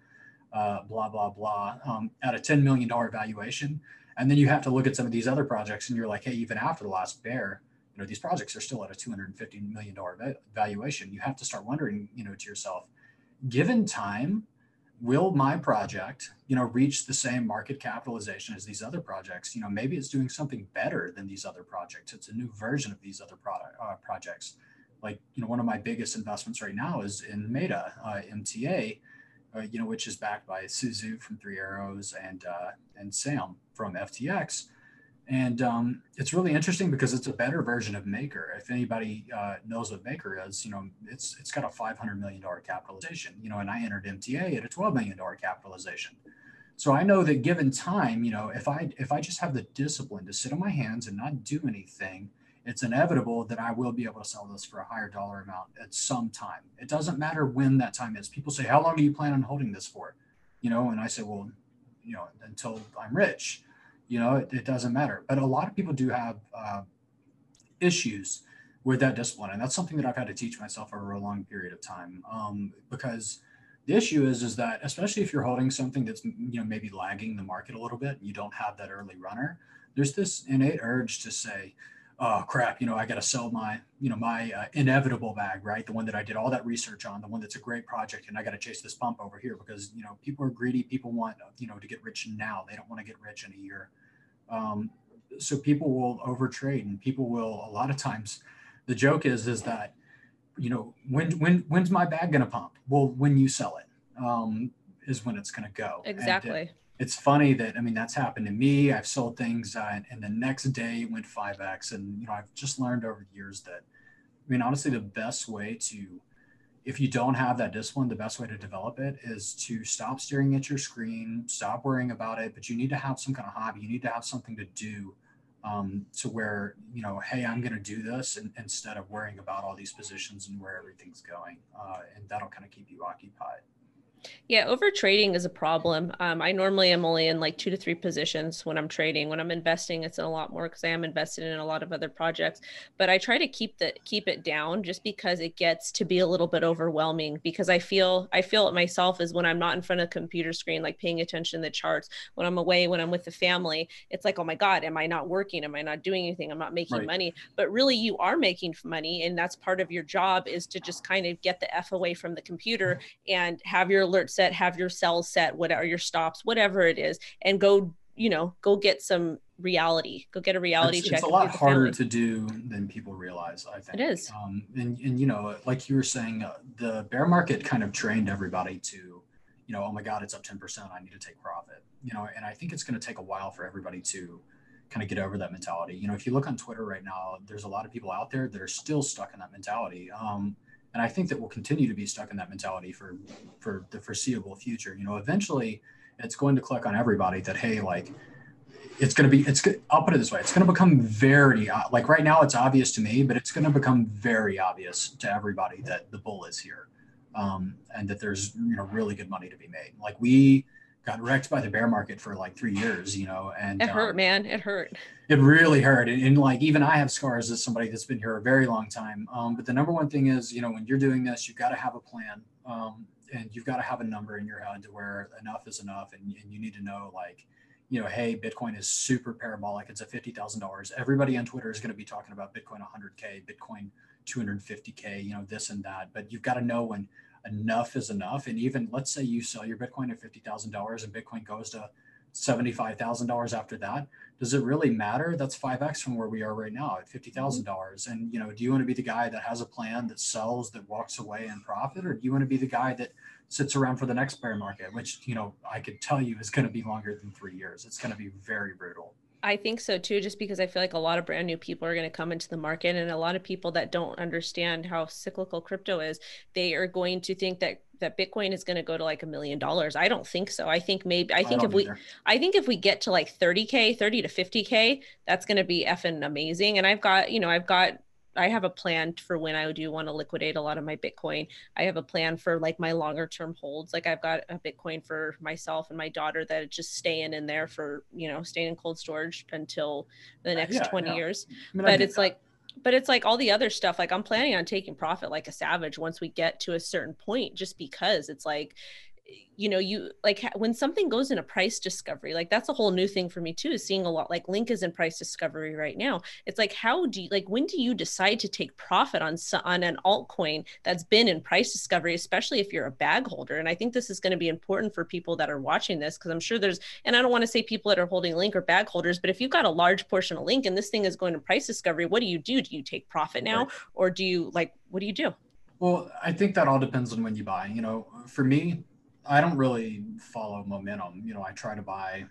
Uh, blah blah blah. Um, at a ten million dollar valuation, and then you have to look at some of these other projects, and you're like, hey, even after the last bear, you know, these projects are still at a two hundred and fifty million dollar valuation. You have to start wondering, you know, to yourself, given time will my project you know reach the same market capitalization as these other projects? You know maybe it's doing something better than these other projects. It's a new version of these other product uh, projects. Like you know one of my biggest investments right now is in meta uh, mta uh, you know which is backed by Su Zhu from three arrows and uh, and sam from ftx and um, it's really interesting because it's a better version of Maker. If anybody uh, knows what Maker is, you know, it's it's got a five hundred million dollar capitalization. You know, and I entered MTA at a twelve million dollar capitalization. So I know that given time, you know, if I if I just have the discipline to sit on my hands and not do anything, it's inevitable that I will be able to sell this for a higher dollar amount at some time. It doesn't matter when that time is. People say, "How long do you plan on holding this for?" You know, and I say, "Well, you know, until I'm rich." You know it, it doesn't matter. But a lot of people do have uh, issues with that discipline and that's something that i've had to teach myself over a long period of time. Um, because the issue is is that especially if you're holding something that's you know maybe lagging the market a little bit and you don't have that early runner there's this innate urge to say oh crap you know i got to sell my you know my uh, inevitable bag right? The one that i did all that research on the one that's a great project and i got to chase this pump over here because you know people are greedy. People want you know to get rich now. They don't want to get rich in a year um, so people will overtrade and people will a lot of times the joke is is that you know when when when's my bag going to pump well when you sell it um, is when it's going to go exactly. it's funny that i mean that's happened to me. I've sold things uh, and, and the next day it went 5x and you know i've just learned over the years that i mean honestly the best way to if you don't have that discipline, the best way to develop it is to stop staring at your screen, stop worrying about it. But you need to have some kind of hobby. You need to have something to do um, to where, you know, hey, I'm going to do this and, instead of worrying about all these positions and where everything's going. Uh, and that'll kind of keep you occupied. Yeah, over trading is a problem. Um, I normally am only in like two to three positions when I'm trading. When I'm investing, it's in a lot more because I am invested in a lot of other projects. But I try to keep the keep it down just because it gets to be a little bit overwhelming. Because I feel I feel it myself is when I'm not in front of a computer screen, like paying attention to the charts. When I'm away, when I'm with the family, it's like, oh my god, am I not working? Am I not doing anything? I'm not making right. money. But really, you are making money, and that's part of your job is to just kind of get the f away from the computer and have your alert set, have your cells set, whatever your stops, whatever it is, and go, you know, go get some reality. Go get a reality it's, check. It's a lot harder to do than people realize. I think it is. Um, and and you know, like you were saying, uh, the bear market kind of trained everybody to, you know, oh my God, it's up ten percent. I need to take profit. You know, and I think it's going to take a while for everybody to kind of get over that mentality. You know, if you look on Twitter right now, there's a lot of people out there that are still stuck in that mentality. Um, and I think that we'll continue to be stuck in that mentality for for the foreseeable future. You know, eventually it's going to click on everybody that hey, like it's going to be it's I'll put it this way, it's going to become very uh, like right now it's obvious to me, but it's going to become very obvious to everybody that the bull is here, um, and that there's you know really good money to be made. Like we got wrecked by the bear market for like three years, you know, and it hurt, um, man. It hurt. It really hurt. And, and, like, even I have scars as somebody that's been here a very long time. Um, but the number one thing is, you know, when you're doing this, you've got to have a plan. Um, and you've got to have a number in your head to where enough is enough. And, and you need to know, like, you know, hey, Bitcoin is super parabolic. It's at $50,000. Everybody on Twitter is going to be talking about Bitcoin 100K, Bitcoin 250K, you know, this and that. But you've got to know when enough is enough. And even let's say you sell your Bitcoin at $50,000 and Bitcoin goes to $75,000 after that. Does it really matter? That's 5x from where we are right now at $50,000. Mm-hmm. And, you know, do you want to be the guy that has a plan that sells, that walks away in profit? Or do you want to be the guy that sits around for the next bear market, which, you know, I could tell you is going to be longer than three years. It's going to be very brutal. I think so too, just because I feel like a lot of brand new people are going to come into the market, and a lot of people that don't understand how cyclical crypto is, they are going to think that that Bitcoin is going to go to like a million dollars. I don't think so. I think maybe I think I if we either. I think if we get to like 30k, 30 to 50k, that's going to be effing amazing. And I've got, you know, I've got I have a plan for when I do want to liquidate a lot of my Bitcoin. I have a plan for like my longer term holds. Like I've got a Bitcoin for myself and my daughter that is just staying in there for, you know, staying in cold storage until the uh, next yeah, 20 yeah. years. I mean, but it's that. like but it's like all the other stuff like i'm planning on taking profit like a savage once we get to a certain point just because it's like you know you like when something goes in a price discovery like that's a whole new thing for me too is seeing a lot like link is in price discovery right now. It's like how do you like when do you decide to take profit on on an altcoin that's been in price discovery especially if you're a bag holder? And i think this is going to be important for people that are watching this because i'm sure there's and i don't want to say people that are holding link or bag holders but if you've got a large portion of link and this thing is going to price discovery what do you do? Do you take profit now right. or do you like what do you do? Well i think that all depends on when you buy you know for me I don't really follow momentum. You know, I try to buy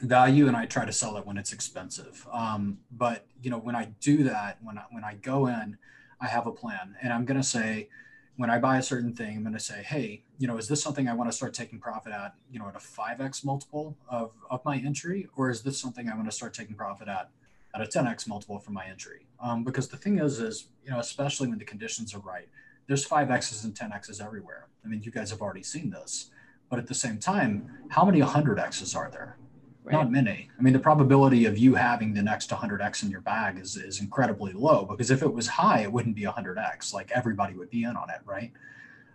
value and I try to sell it when it's expensive. Um, but you know, when I do that, when I, when I go in, I have a plan, and I'm going to say, when I buy a certain thing, I'm going to say, hey, you know, is this something I want to start taking profit at, you know, at a 5x multiple of, of my entry? Or is this something I want to start taking profit at at a 10x multiple for my entry? Um, because the thing is, is, you know, especially when the conditions are right, there's 5x's and 10x's everywhere. I mean, you guys have already seen this. But at the same time, how many 100x's are there? Right. Not many. I mean, the probability of you having the next 100x in your bag is, is incredibly low because if it was high, it wouldn't be 100x. Like everybody would be in on it, right?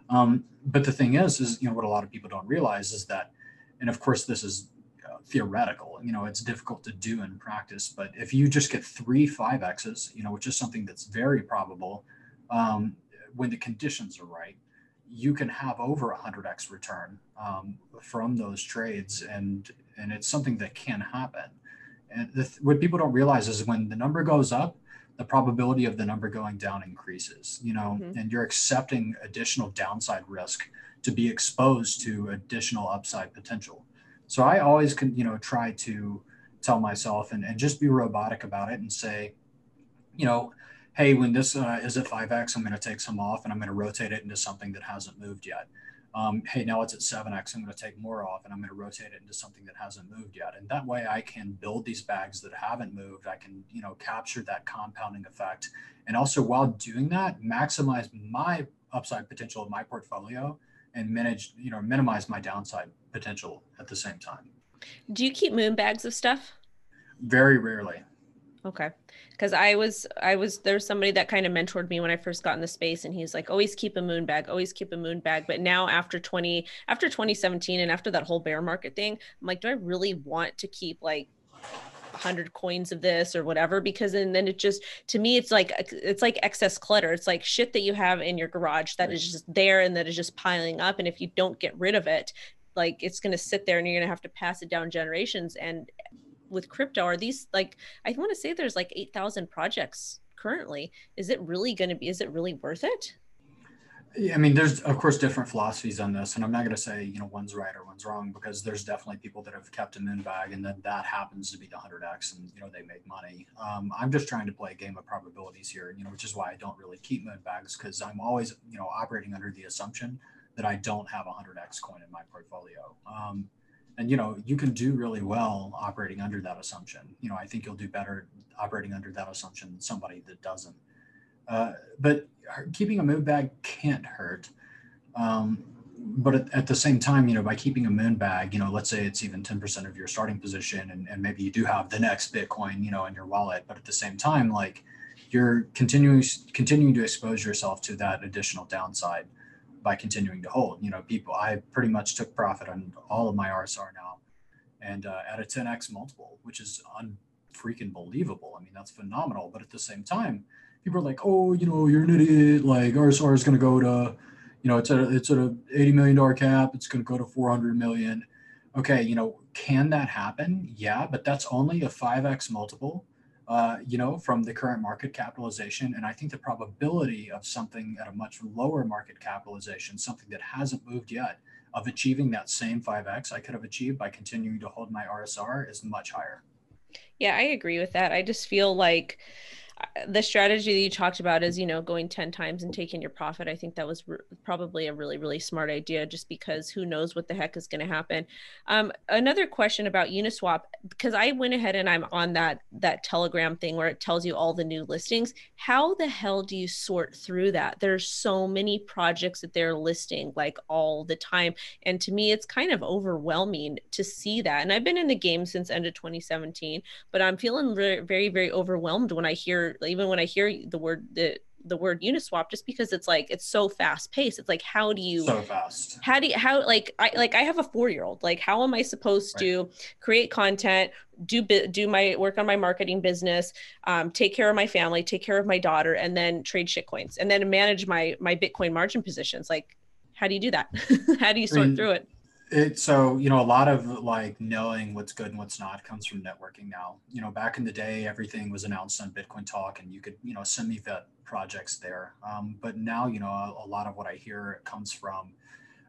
Um, but the thing is, is you know what a lot of people don't realize is that, and of course this is uh, theoretical. You know, it's difficult to do in practice. But if you just get three 5x's, you know, which is something that's very probable, um, when the conditions are right, you can have over a 100x return um, from those trades and and it's something that can happen and the, what people don't realize is when the number goes up the probability of the number going down increases you know mm-hmm. and you're accepting additional downside risk to be exposed to additional upside potential so i always can you know try to tell myself and, and just be robotic about it and say you know hey, when this uh, is at 5x, I'm going to take some off and I'm going to rotate it into something that hasn't moved yet. Um, hey, now it's at 7x, I'm going to take more off and I'm going to rotate it into something that hasn't moved yet. And that way I can build these bags that haven't moved. I can, you know, capture that compounding effect. And also while doing that, maximize my upside potential of my portfolio and manage, you know, minimize my downside potential at the same time. Do you keep moon bags of stuff? Very rarely. Okay. Cause I was, I was, there's somebody that kind of mentored me when I first got in the space and he's like, always keep a moon bag, always keep a moon bag. But now after 20, after 2017 and after that whole bear market thing, I'm like, do I really want to keep like 100 coins of this or whatever because and then it just to me it's like it's like excess clutter it's like shit that you have in your garage that right. is just there and that is just piling up and if you don't get rid of it like it's going to sit there and you're going to have to pass it down generations and with crypto are these like i want to say there's like 8000 projects currently is it really going to be is it really worth it yeah, I mean, there's of course different philosophies on this, and I'm not going to say you know one's right or one's wrong because there's definitely people that have kept a in bag, and then that happens to be the hundred x, and you know they make money. Um, I'm just trying to play a game of probabilities here, you know, which is why I don't really keep moon bags because I'm always you know operating under the assumption that I don't have a hundred x coin in my portfolio. Um, and you know you can do really well operating under that assumption. You know, I think you'll do better operating under that assumption than somebody that doesn't. Uh, but keeping a moon bag can't hurt. Um, but at, at, the same time, you know, by keeping a moon bag, you know, let's say it's even 10% of your starting position and, and maybe you do have the next Bitcoin, you know, in your wallet, but at the same time, like you're continuing, continuing to expose yourself to that additional downside by continuing to hold, you know, people, I pretty much took profit on all of my RSR now and uh, at a 10X multiple, which is unfreaking believable. I mean, that's phenomenal. But at the same time, people are like, oh, you know, you're an idiot. Like RSR is going to go to, you know, it's at a, it's at a 80 million dollar cap. It's going to go to 400 million. Okay, you know, can that happen? Yeah, but that's only a 5x multiple. Uh, you know, from the current market capitalization. And I think the probability of something at a much lower market capitalization, something that hasn't moved yet, of achieving that same 5x I could have achieved by continuing to hold my RSR is much higher. Yeah, I agree with that. I just feel like the strategy that you talked about is you know going 10 times and taking your profit. I think that was re- probably a really really smart idea just because who knows what the heck is going to happen. Um, another question about uniswap because i went ahead and i'm on that that telegram thing where it tells you all the new listings. How the hell do you sort through that? There's so many projects that they're listing like all the time. And to me it's kind of overwhelming to see that. And i've been in the game since end of 2017 but i'm feeling very very, very overwhelmed when i hear even when I hear the word the the word uniswap just because it's like it's so fast paced it's like how do you so fast. How do you how like i like i have a four year old like how am i supposed right. to create content do do my work on my marketing business um, take care of my family take care of my daughter and then trade shit coins and then manage my my bitcoin margin positions? Like how do you do that? How do you sort I mean, through it it so you know a lot of like knowing what's good and what's not comes from networking now. You know back in the day everything was announced on bitcoin talk and you could you know send me vet projects there. Um, but now you know a, a, lot of what i hear comes from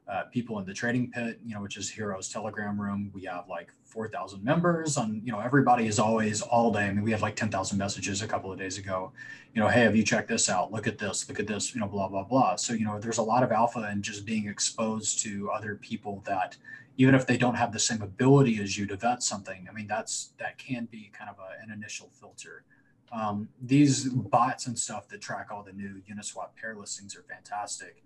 uh, people in the trading pit, you know, which is Heroes Telegram room. We have like 4,000 members on, you know, everybody is always all day. I mean, we have like 10,000 messages a couple of days ago, you know, hey, have you checked this out? Look at this, look at this, you know, blah, blah, blah. So, you know, there's a lot of alpha and just being exposed to other people that, even if they don't have the same ability as you to vet something, I mean, that's, that can be kind of a, an initial filter. Um, these bots and stuff that track all the new Uniswap pair listings are fantastic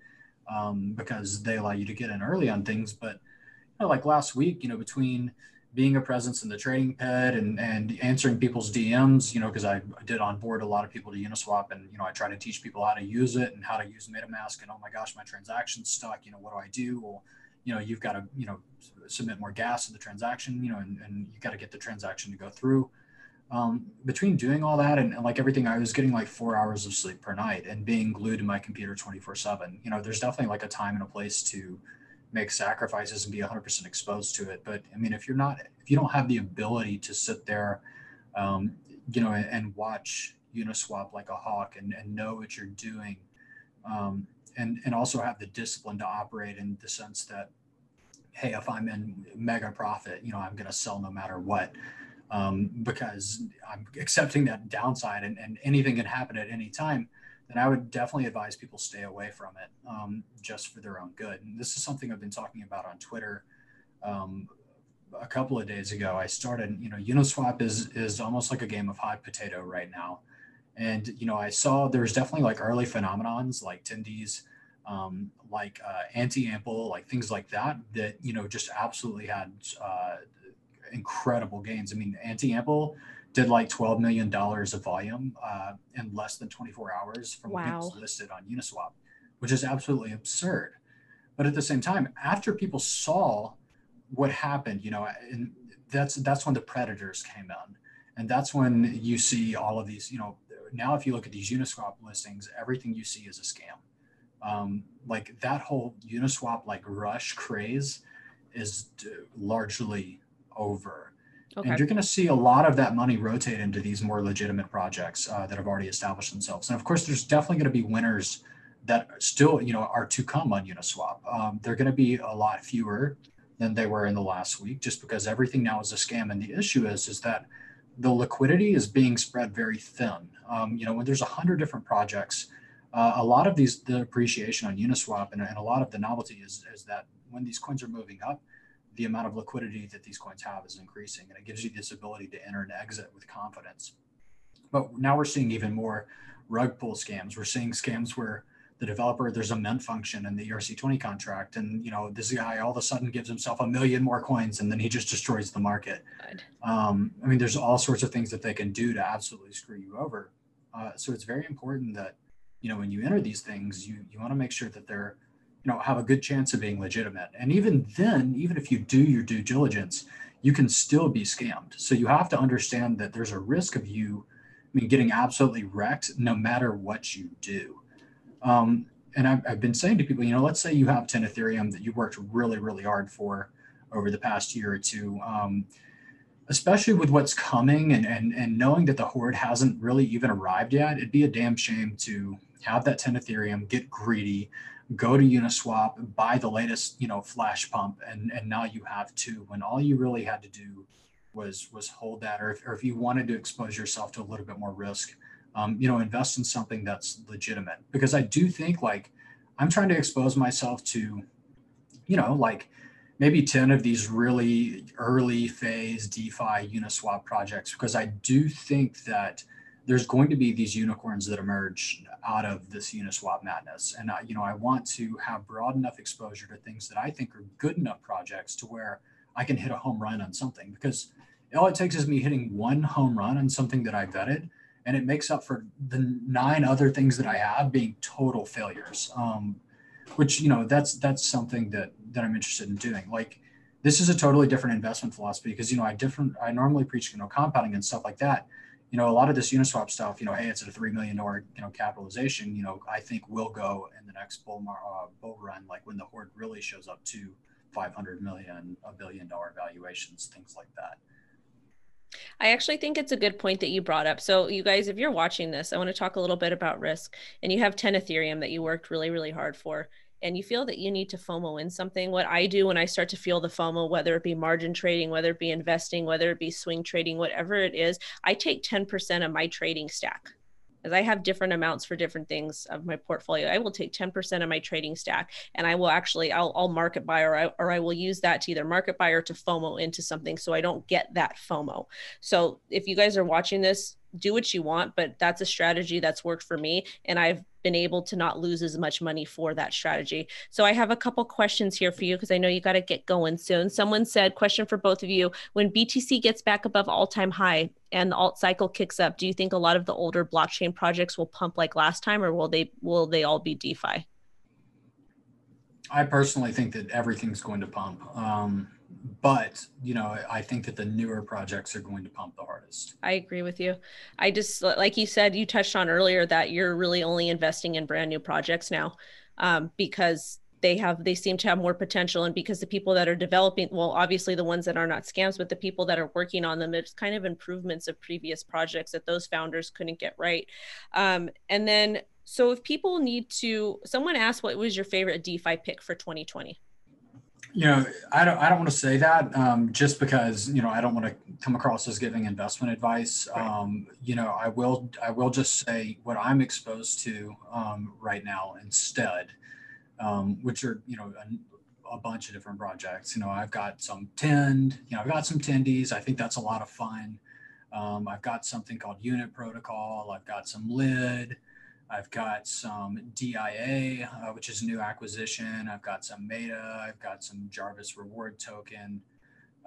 um, because they allow you to get in early on things. But you know, like last week, you know, between being a presence in the trading pad and and answering people's DMs, you know, because I did onboard a lot of people to Uniswap, and you know, I try to teach people how to use it and how to use MetaMask. And oh my gosh, my transaction's stuck. You know, what do I do? Well, you know, you've got to you know submit more gas to the transaction. You know, and, and you got to get the transaction to go through um, between doing all that and, and, like everything, I was getting like four hours of sleep per night and being glued to my computer 24 seven. You know, there's definitely like a time and a place to make sacrifices and be 100% exposed to it. But I mean, if you're not, if you don't have the ability to sit there, um, you know, and, and, watch Uniswap like a hawk and, and know what you're doing, um, and, and also have the discipline to operate in the sense that, hey, if I'm in mega profit, you know, I'm going to sell no matter what um, because I'm accepting that downside and, and anything can happen at any time, then I would definitely advise people stay away from it um, just for their own good. And this is something I've been talking about on Twitter um, a couple of days ago. I started, you know, Uniswap is is almost like a game of hot potato right now. And, you know, I saw there's definitely like early phenomenons like Tendies um, like uh, anti-ample, like things like that, that you know just absolutely had uh, incredible gains. I mean, anti-ample did like 12 million dollars of volume uh, in less than 24 hours from wow. when it was listed on Uniswap, which is absolutely absurd. But at the same time, after people saw what happened, you know, and that's that's when the predators came in, and that's when you see all of these, you know, now if you look at these Uniswap listings, everything you see is a scam. Um, like that whole Uniswap like rush craze is largely over. Okay. And you're going to see a lot of that money rotate into these more legitimate projects uh, that have already established themselves. And of course, there's definitely going to be winners that still, you know, are to come on Uniswap. Um, they're going to be a lot fewer than they were in the last week, just because everything now is a scam. And the issue is, is that the liquidity is being spread very thin. Um, you know, when there's a hundred different projects, uh, a lot of these the appreciation on Uniswap and, and a lot of the novelty is, is that when these coins are moving up, the amount of liquidity that these coins have is increasing, and it gives you this ability to enter and exit with confidence. But now we're seeing even more rug pull scams. We're seeing scams where the developer there's a mint function in the ERC20 contract, and you know this guy all of a sudden gives himself a million more coins, and then he just destroys the market. Um, I mean, there's all sorts of things that they can do to absolutely screw you over. Uh, so it's very important that you know when you enter these things, you you want to make sure that they're you know have a good chance of being legitimate. And even then, even if you do your due diligence, you can still be scammed. So you have to understand that there's a risk of you I mean, getting absolutely wrecked no matter what you do. Um, and I've, I've, been saying to people, you know, let's say you have 10 Ethereum that you worked really, really hard for over the past year or two, um, especially with what's coming and, and, and knowing that the horde hasn't really even arrived yet, it'd be a damn shame to have that 10 Ethereum, get greedy, go to Uniswap, buy the latest, you know, flash pump, and, and now you have two when all you really had to do was was hold that, or if, or if you wanted to expose yourself to a little bit more risk, um, you know, invest in something that's legitimate. Because I do think like I'm trying to expose myself to, you know, like maybe 10 of these really early phase DeFi Uniswap projects, because I do think that there's going to be these unicorns that emerge out of this Uniswap madness. And, I, you know, I want to have broad enough exposure to things that I think are good enough projects to where I can hit a home run on something because all it takes is me hitting one home run on something that I vetted and it makes up for the nine other things that I have being total failures. Um, which you know that's that's something that that I'm interested in doing. Like this is a totally different investment philosophy because you know I different I normally preach you know compounding and stuff like that. You know a lot of this Uniswap stuff. You know, hey, it's at a three million dollar you know capitalization. You know, I think will go in the next bull mar, uh, bull run, like when the horde really shows up to 500 million, a billion dollar valuations, things like that. I actually think it's a good point that you brought up. So, you guys, if you're watching this, I want to talk a little bit about risk. And you have 10 Ethereum that you worked really, really hard for, and you feel that you need to FOMO in something. What I do when I start to feel the FOMO, whether it be margin trading, whether it be investing, whether it be swing trading, whatever it is, I take 10% of my trading stack as I have different amounts for different things of my portfolio. I will take 10% of my trading stack and I will actually, I'll, I'll market buy or I, or I will use that to either market buy or to FOMO into something so I don't get that FOMO. So if you guys are watching this, do what you want, but that's a strategy that's worked for me. And I've been able to not lose as much money for that strategy. So I have a couple questions here for you because I know you got to get going soon. Someone said, question for both of you when BTC gets back above all time high and the alt cycle kicks up, do you think a lot of the older blockchain projects will pump like last time or will they will they all be DeFi? I personally think that everything's going to pump. Um, but you know i think that the newer projects are going to pump the hardest. I agree with you. I just like you said you touched on earlier that you're really only investing in brand new projects now um, because they have they seem to have more potential and because the people that are developing well obviously the ones that are not scams but the people that are working on them it's kind of improvements of previous projects that those founders couldn't get right. Um, and then so if people need to someone asked what was your favorite defi pick for 2020 you know, I don't, I don't want to say that um, just because, you know, I don't want to come across as giving investment advice. Right. Um, you know, I will, I will just say what I'm exposed to um, right now instead, um, which are, you know, a, a, bunch of different projects. You know, I've got some Tend, you know, I've got some Tendies. I think that's a lot of fun. Um, I've got something called Unit Protocol. I've got some Lid. I've got some DIA, uh, which is a new acquisition. I've got some Meta. I've got some Jarvis reward token.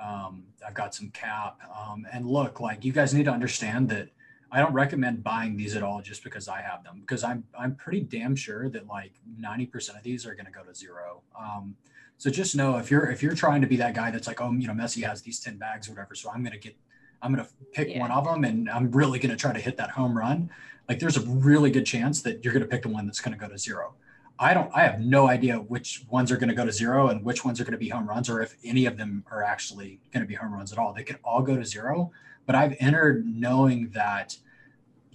Um, I've got some cap. Um, and look, like you guys need to understand that I don't recommend buying these at all just because I have them because I'm I'm pretty damn sure that like 90% of these are going to go to zero. Um, so just know if you're if you're trying to be that guy that's like, oh, you know, Messiah has these 10 bags or whatever, so I'm going to get I'm going to pick yeah. one of them and I'm really going to try to hit that home run. Like there's a really good chance that you're going to pick the one that's going to go to zero. I don't I have no idea which ones are going to go to zero and which ones are going to be home runs or if any of them are actually going to be home runs at all. They could all go to zero, but I've entered knowing that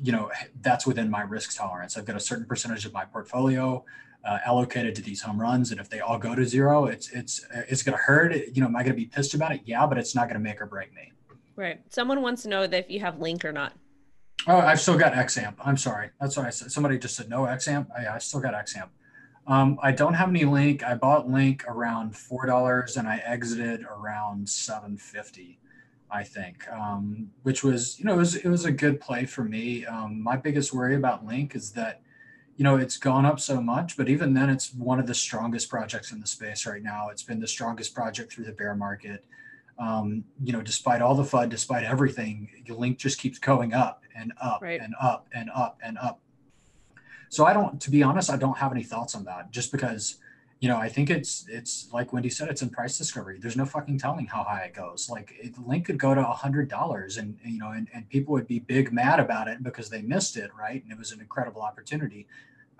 you know that's within my risk tolerance. I've got a certain percentage of my portfolio uh, allocated to these home runs, and if they all go to zero, it's it's it's going to hurt. You know, am I going to be pissed about it? Yeah, but it's not going to make or break me. Right. Someone wants to know that if you have link or not. Oh, I've still got XAMP. I'm sorry. That's what I said. Somebody just said no XAMP. I, I still got XAMP. Um, I don't have any link. I bought link around four dollars and I exited around seven fifty, I think, um, which was you know it was it was a good play for me. Um, my biggest worry about link is that you know it's gone up so much, but even then it's one of the strongest projects in the space right now. It's been the strongest project through the bear market. Um, you know, despite all the FUD, despite everything, the link just keeps going up and up right. and up and up and up so I don't, to be honest, I don't have any thoughts on that just because, you know, I think it's, it's like Wendy said, it's in price discovery. There's no fucking telling how high it goes. Like it, link could go to a hundred dollars and, you know, and, and people would be big mad about it because they missed it. Right. And it was an incredible opportunity.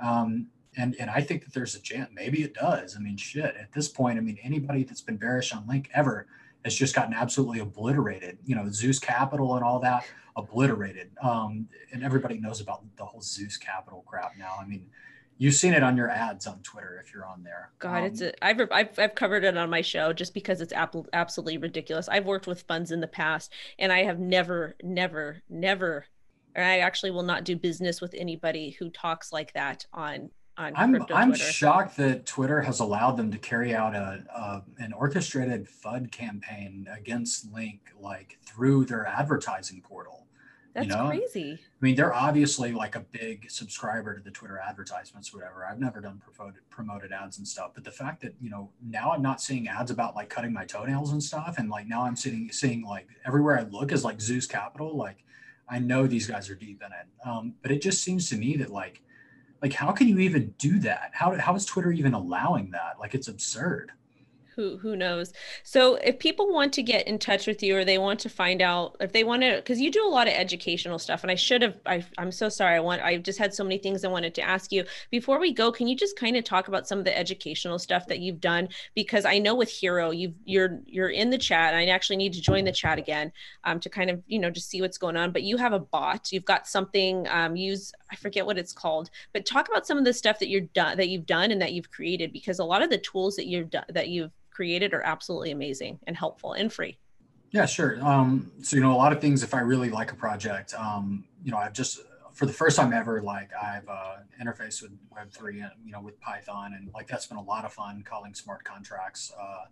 Um, and, and I think that there's a chance, maybe it does. I mean, shit, at this point, I mean, anybody that's been bearish on link ever has just gotten absolutely obliterated, you know, Zeus capital and all that obliterated. Um, and everybody knows about the whole Zeus Capital crap now. I mean, you've seen it on your ads on Twitter if you're on there. God, um, it's a, I've, I've I've covered it on my show just because it's absolutely ridiculous. I've worked with funds in the past, and I have never, never, never, or I actually will not do business with anybody who talks like that on on I'm I'm shocked that Twitter has allowed them to carry out a, a, an orchestrated FUD campaign against Link like through their advertising portal. That's you know? crazy. I mean, they're obviously like a big subscriber to the Twitter advertisements, whatever. I've never done promoted promoted ads and stuff, but the fact that you know now I'm not seeing ads about like cutting my toenails and stuff, and like now I'm seeing seeing like everywhere I look is like Zeus Capital. Like I know these guys are deep in it, um, but it just seems to me that like like how can you even do that? How how is Twitter even allowing that? Like it's absurd. Who who knows? So if people want to get in touch with you or they want to find out if they want to because you do a lot of educational stuff and i should have I, i'm so sorry i want i just had so many things i wanted to ask you. Before we go can you just kind of talk about some of the educational stuff that you've done? Because i know with hero you've you're you're in the chat i actually need to join the chat again um, to kind of you know just see what's going on. But you have a bot. You've got something um, use i forget what it's called but talk about some of the stuff that you're done that you've done and that you've created because a lot of the tools that you've done that you've created are absolutely amazing and helpful and free. Yeah, sure. Um, so, you know, a lot of things, if I really like a project, um, you know, I've just, for the first time ever, like I've uh, interfaced with Web3, you know, with Python. And like that's been a lot of fun calling smart contracts, uh,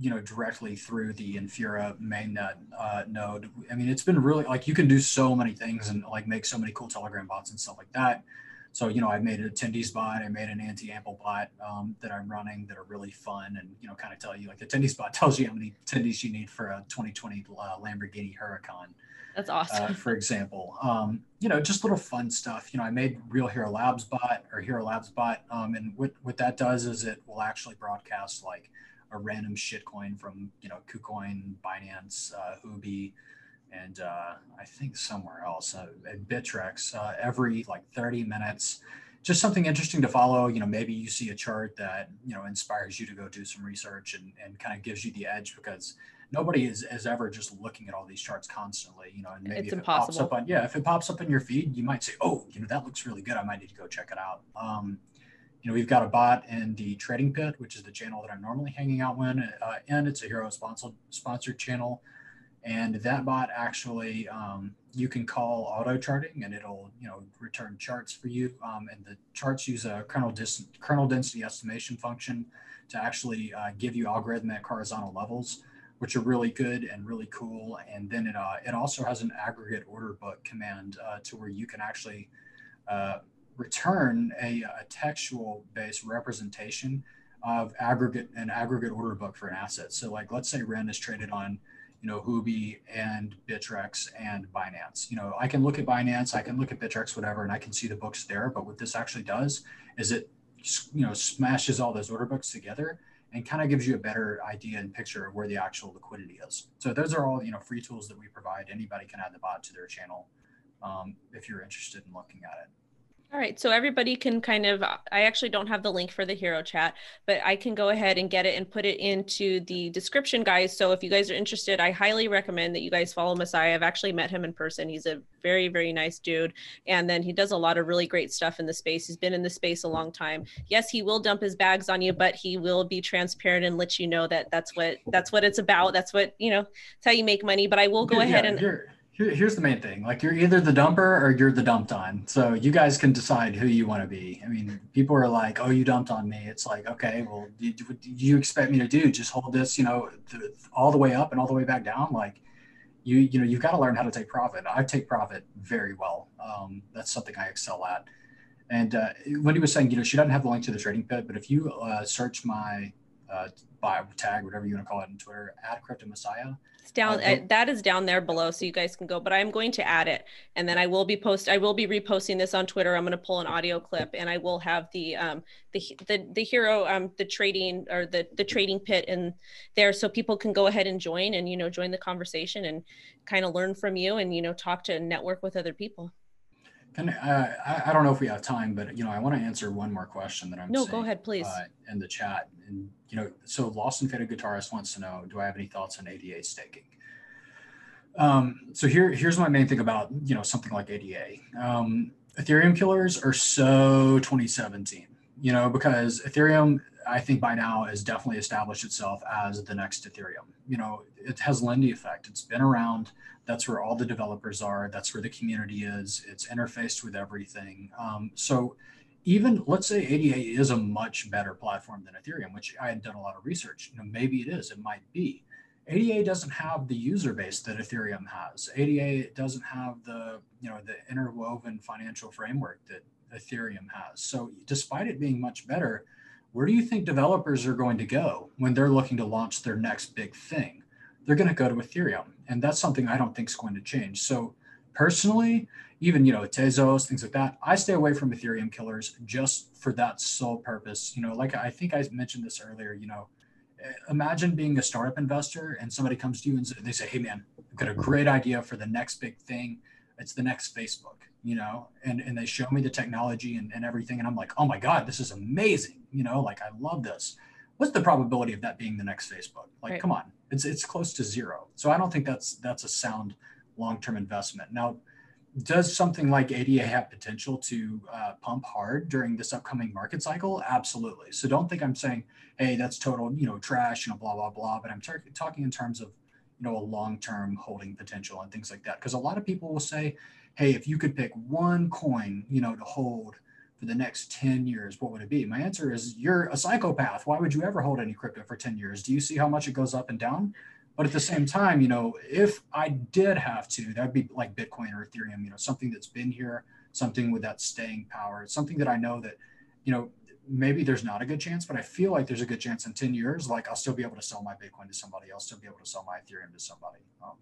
you know, directly through the Infura mainnet uh, node. I mean, it's been really like you can do so many things and like make so many cool Telegram bots and stuff like that. So, you know, I made an attendees bot, I made an anti-ample bot um, that I'm running that are really fun and, you know, kind of tell you like the Tendies bot tells you how many Tendies you need for a 2020 uh, Lamborghini Huracan. That's awesome. Uh, for example, um, you know, just little fun stuff. You know, I made Real Hero Labs bot or Hero Labs bot. Um, and what, what that does is it will actually broadcast like a random shitcoin from, you know, KuCoin, Binance, uh, Huobi, and uh, I think somewhere else uh, at Bittrex uh, every like 30 minutes. Just something interesting to follow. You know, maybe you see a chart that you know inspires you to go do some research and, and kind of gives you the edge because nobody is, is ever just looking at all these charts constantly. You know, and maybe it's if impossible. it pops up on yeah, if it pops up in your feed, you might say, oh, you know, that looks really good. I might need to go check it out. Um, know, we've got a bot in the Trading Pit, which is the channel that I'm normally hanging out in, uh, and it's a hero sponsored sponsored channel. And that bot actually um, you can call auto charting and it'll you know return charts for you. Um, and the charts use a kernel, dis- kernel density estimation function to actually uh, give you algorithmic horizontal levels which are really good and really cool. And then it, uh, it also has an aggregate order book command uh, to where you can actually uh, return a, a textual based representation of aggregate an aggregate order book for an asset. So like let's say Ren is traded on, you know, Huobi and Bittrex and Binance. You know, I can look at Binance, I can look at Bittrex, whatever, and I can see the books there. But what this actually does is it, you know, smashes all those order books together and kind of gives you a better idea and picture of where the actual liquidity is. So those are all, you know, free tools that we provide. Anybody can add the bot to their channel um, if you're interested in looking at it. All right, so everybody can kind of, I actually don't have the link for the hero chat, but I can go ahead and get it and put it into the description, guys. So if you guys are interested, I highly recommend that you guys follow Messiah. I've actually met him in person. He's a very, very nice dude. And then he does a lot of really great stuff in the space. He's been in the space a long time. Yes, he will dump his bags on you, but he will be transparent and let you know that that's what, that's what it's about. That's what, you know, it's how you make money. But I will go yeah, ahead and here, here's the main thing. Like you're either the dumper or you're the dumped on. So you guys can decide who you want to be. I mean people are like oh you dumped on me. It's like okay well do, do you expect me to do? Just hold this you know all the way up and all the way back down? Like you you know you've got to learn how to take profit. I take profit very well. Um, that's something i excel at. And uh, wendy was saying you know she doesn't have the link to the trading pit but if you uh, search my uh, bio tag whatever you want to call it on twitter at crypto messiah it's down. Uh, that is down there below, so you guys can go. But I'm going to add it, and then I will be post. I will be reposting this on Twitter. I'm going to pull an audio clip, and I will have the um the the the hero um the trading or the the trading pit in there, so people can go ahead and join and you know join the conversation and kind of learn from you and you know talk to and network with other people. Can uh, I, I don't know if we have time, but you know I want to answer one more question that I'm. No, go ahead, please. Uh, in the chat, and you know, so Lost and Faded Guitarist wants to know, do I have any thoughts on ADA staking? Um, so here, here's my main thing about you know something like ADA. Um, Ethereum killers are so 2017, you know, because Ethereum, I think by now has definitely established itself as the next Ethereum. You know, it has Lindy effect. It's been around. That's where all the developers are. That's where the community is. It's interfaced with everything. Um, so even let's say ADA is a much better platform than Ethereum, which I had done a lot of research. You know, maybe it is, it might be. ADA doesn't have the user base that Ethereum has. ADA doesn't have the, you know, the interwoven financial framework that Ethereum has. So despite it being much better, where do you think developers are going to go when they're looking to launch their next big thing? They're going to go to Ethereum. And that's something I don't think is going to change. So personally, even you know Tezos, things like that. I stay away from Ethereum killers just for that sole purpose. You know, like I think I mentioned this earlier. You know, eh, imagine being a startup investor and somebody comes to you and they say, "Hey, man, I've got a great idea for the next big thing. It's the next Facebook." You know, and and they show me the technology and, and everything, and I'm like, "Oh my god, this is amazing!" You know, like I love this. What's the probability of that being the next Facebook? Like, right. come on, it's it's close to zero. So I don't think that's that's a sound long-term investment. Now, does something like ADA have potential to uh, pump hard during this upcoming market cycle? Absolutely. So don't think I'm saying, hey, that's total, you know, trash, you know, blah blah blah. But I'm tar- talking in terms of, you know, a long-term holding potential and things like that. Because a lot of people will say, hey, if you could pick one coin, you know, to hold for the next 10 years, what would it be? My answer is you're a psychopath. Why would you ever hold any crypto for 10 years? Do you see how much it goes up and down? But at the same time, you know, if I did have to, that'd be like Bitcoin or Ethereum, you know, something that's been here, something with that staying power. It's something that I know that, you know, maybe there's not a good chance, but I feel like there's a good chance in 10 years, like I'll still be able to sell my Bitcoin to somebody, I'll still be able to sell my Ethereum to somebody. Um,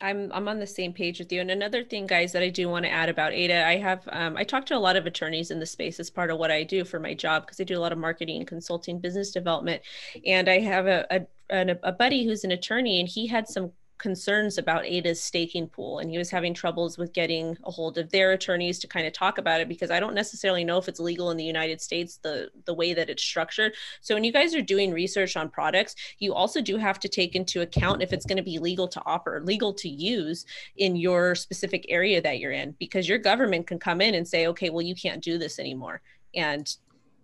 I'm I'm on the same page with you. And another thing, guys, that I do want to add about Ada, I have um, I talk to a lot of attorneys in the space as part of what I do for my job because I do a lot of marketing, consulting, business development, and I have a, a a buddy who's an attorney, and he had some concerns about Ada's staking pool and he was having troubles with getting a hold of their attorneys to kind of talk about it because I don't necessarily know if it's legal in the United States the the way that it's structured. So when you guys are doing research on products, you also do have to take into account if it's going to be legal to offer, legal to use in your specific area that you're in because your government can come in and say, "Okay, well you can't do this anymore." And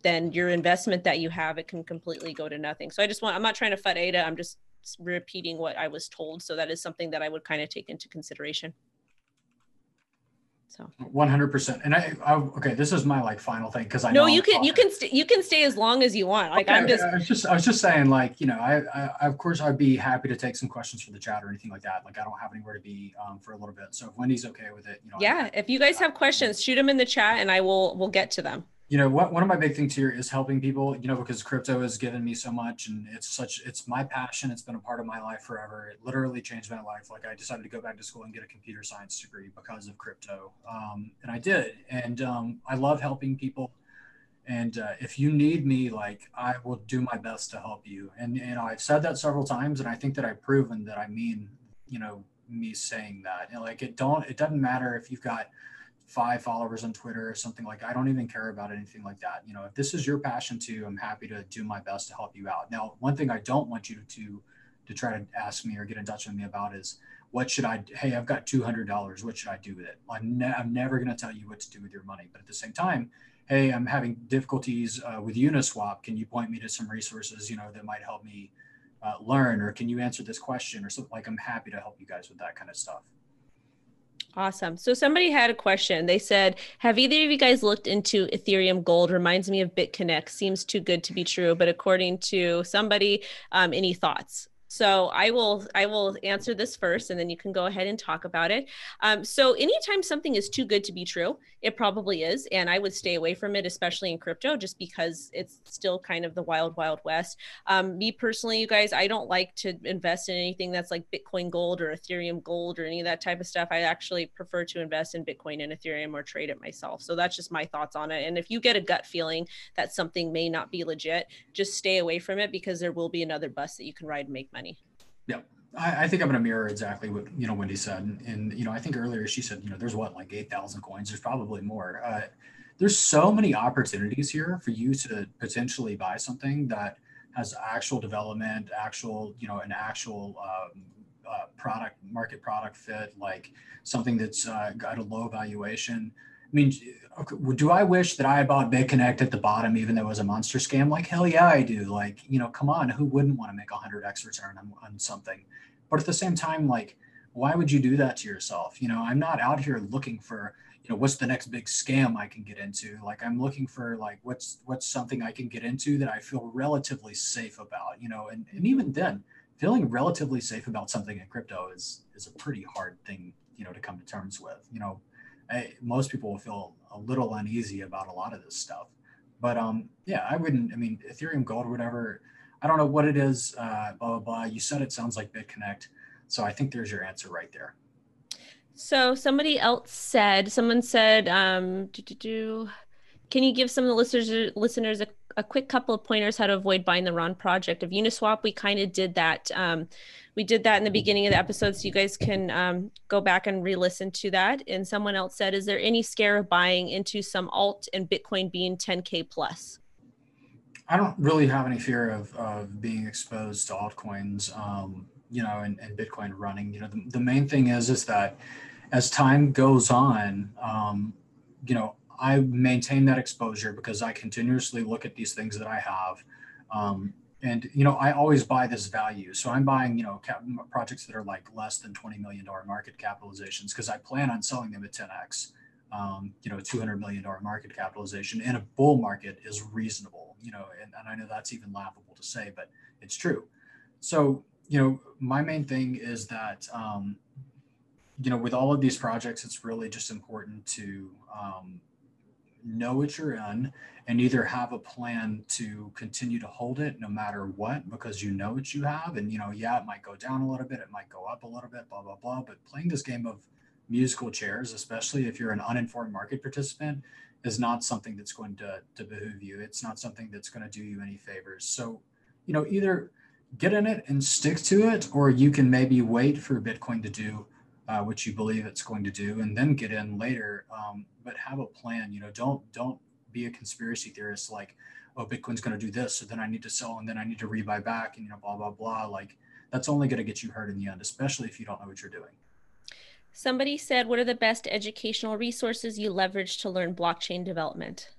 then your investment that you have it can completely go to nothing. So I just want I'm not trying to fight Ada, I'm just repeating what I was told. So that is something that I would kind of take into consideration. So 100%. And I, I okay, this is my like final thing because I no, you can you can st- you can stay as long as you want. Like okay, I'm just I was just I was just saying like you know I, I, of course I'd be happy to take some questions for the chat or anything like that. Like I don't have anywhere to be um, for a little bit. So if Wendy's okay with it, you know. Yeah, if you guys have questions, shoot them in the chat and I will we'll get to them you know what one of my big things here is helping people you know because crypto has given me so much and it's such it's my passion. It's been a part of my life forever. It literally changed my life. Like i decided to go back to school and get a computer science degree because of crypto. Um, and i did. And um, i love helping people. And uh, if you need me like i will do my best to help you. And you know i've said that several times and i think that i've proven that i mean you know me saying that. And like it don't it doesn't matter if you've got five followers on Twitter or something like I don't even care about anything like that. You know, if this is your passion too, I'm happy to do my best to help you out. Now, one thing I don't want you to to try to ask me or get in touch with me about is what should I hey, I've got $200. What should I do with it? I'm, ne- I'm never going to tell you what to do with your money, but at the same time, hey, I'm having difficulties uh, with Uniswap. Can you point me to some resources, you know, that might help me uh, learn or can you answer this question or something like I'm happy to help you guys with that kind of stuff. Awesome. So somebody had a question. They said, "Have either of you guys looked into Ethereum Gold? Reminds me of BitConnect. Seems too good to be true." But according to somebody, um, any thoughts? So I will I will answer this first, and then you can go ahead and talk about it. Um, so anytime something is too good to be true, it probably is, and I would stay away from it, especially in crypto, just because it's still kind of the wild wild west. Um, me personally, you guys, I don't like to invest in anything that's like Bitcoin Gold or Ethereum Gold or any of that type of stuff. I actually prefer to invest in Bitcoin and Ethereum or trade it myself. So that's just my thoughts on it. And if you get a gut feeling that something may not be legit, just stay away from it because there will be another bus that you can ride and make money. Yeah. I, I think I'm going to mirror exactly what, you know, Wendy said. And, and, you know, I think earlier she said, you know, there's what, like 8,000 coins, there's probably more. Uh, there's so many opportunities here for you to potentially buy something that has actual development, actual, you know, an actual um, uh, product, market product fit, like something that's uh, got a low valuation. I mean, do I wish that I bought BitConnect at the bottom, even though it was a monster scam? Like, hell yeah, I do. Like, you know, come on, who wouldn't want to make a 100x return on, on something? But at the same time, like, why would you do that to yourself? You know, I'm not out here looking for, you know, what's the next big scam I can get into. Like, I'm looking for like what's what's something I can get into that I feel relatively safe about. You know, and, and even then, feeling relatively safe about something in crypto is is a pretty hard thing, you know, to come to terms with. You know, I, most people will feel a little uneasy about a lot of this stuff. But um, yeah, I wouldn't. I mean, Ethereum Gold whatever. I don't know what it is. Uh, blah blah blah. You said it sounds like BitConnect, so I think there's your answer right there. So somebody else said. Someone said, um, "Can you give some of the listeners listeners a, a quick couple of pointers how to avoid buying the wrong project of Uniswap?" We kind of did that. Um, we did that in the beginning of the episode, so you guys can um, go back and re-listen to that. And someone else said, "Is there any scare of buying into some alt and Bitcoin being 10k plus?" I don't really have any fear of, of being exposed to altcoins, um, you know, and, and, Bitcoin running. You know, the, the, main thing is is that as time goes on, um, you know, I maintain that exposure because I continuously look at these things that I have. Um, and you know i always buy this value so i'm buying you know cap- projects that are like less than 20 million dollar market capitalizations because i plan on selling them at 10x um, you know 200 million dollar market capitalization in a bull market is reasonable you know and, and i know that's even laughable to say but it's true so you know my main thing is that um, you know with all of these projects it's really just important to um, know what you're in and either have a plan to continue to hold it no matter what because you know what you have and you know yeah it might go down a little bit it might go up a little bit blah blah blah. But playing this game of musical chairs especially if you're an uninformed market participant is not something that's going to, to behoove you. It's not something that's going to do you any favors. So you know either get in it and stick to it or you can maybe wait for bitcoin to do uh, what you believe it's going to do, and then get in later. Um, but have a plan. You know, don't don't be a conspiracy theorist like, oh, Bitcoin's going to do this, so then I need to sell, and then I need to rebuy back, and you know, blah blah blah. Like that's only going to get you hurt in the end, especially if you don't know what you're doing. Somebody said, "What are the best educational resources you leverage to learn blockchain development?"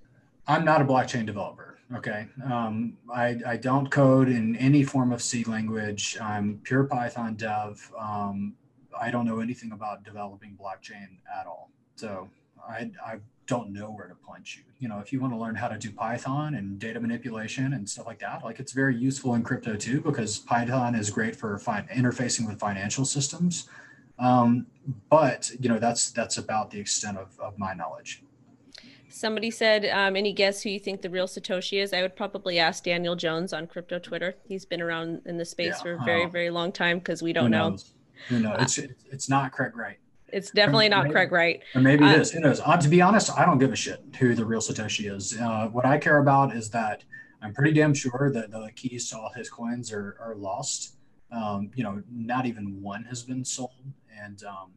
I'm not a blockchain developer. Okay. Um, I, I don't code in any form of C language. I'm pure Python dev. Um, I don't know anything about developing blockchain at all. So I, I don't know where to point you. You know, if you want to learn how to do Python and data manipulation and stuff like that, like it's very useful in crypto too, because Python is great for interfacing with financial systems. Um, but you know, that's that's about the extent of, of my knowledge. Somebody said, um, any guess who you think the real Satoshi is? I would probably ask Daniel Jones on crypto Twitter. He's been around in the space yeah, for a very, very long time because we don't know. Who knows? It's, it's not Craig Wright. It's definitely not maybe, Craig Wright. Or maybe it uh, is. Who knows? Uh, to be honest, I don't give a shit who the real Satoshi is. Uh, what I care about is that I'm pretty damn sure that the keys to all his coins are, are lost. Um, you know, not even one has been sold. And, um,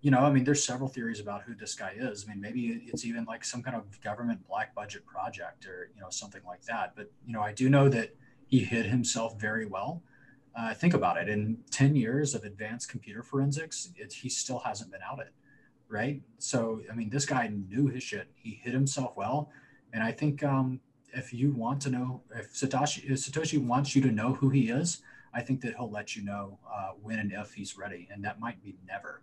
you know, I mean, there's several theories about who this guy is. I mean, maybe it's even like some kind of government black budget project or, you know, something like that. But, you know, I do know that he hid himself very well. Uh, think about it. In 10 years of advanced computer forensics, it, he still hasn't been outed, right? So, I mean, this guy knew his shit. He hid himself well. And I think um, if you want to know, if Satoshi, if Satoshi wants you to know who he is, I think that he'll let you know uh, when and if he's ready. And that might be never.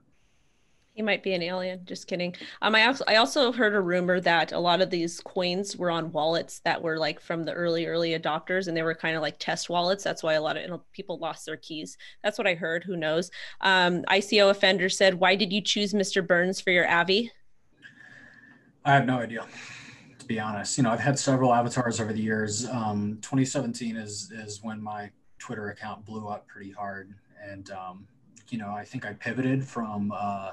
He might be an alien. Just kidding. Um, I also I also heard a rumor that a lot of these coins were on wallets that were like from the early early adopters, and they were kind of like test wallets. That's why a lot of people lost their keys. That's what I heard. Who knows? Um, ICO offender said, "Why did you choose Mr. Burns for your Avi?" I have no idea. To be honest, you know, I've had several avatars over the years. Um, 2017 is is when my Twitter account blew up pretty hard, and um, you know, I think I pivoted from uh,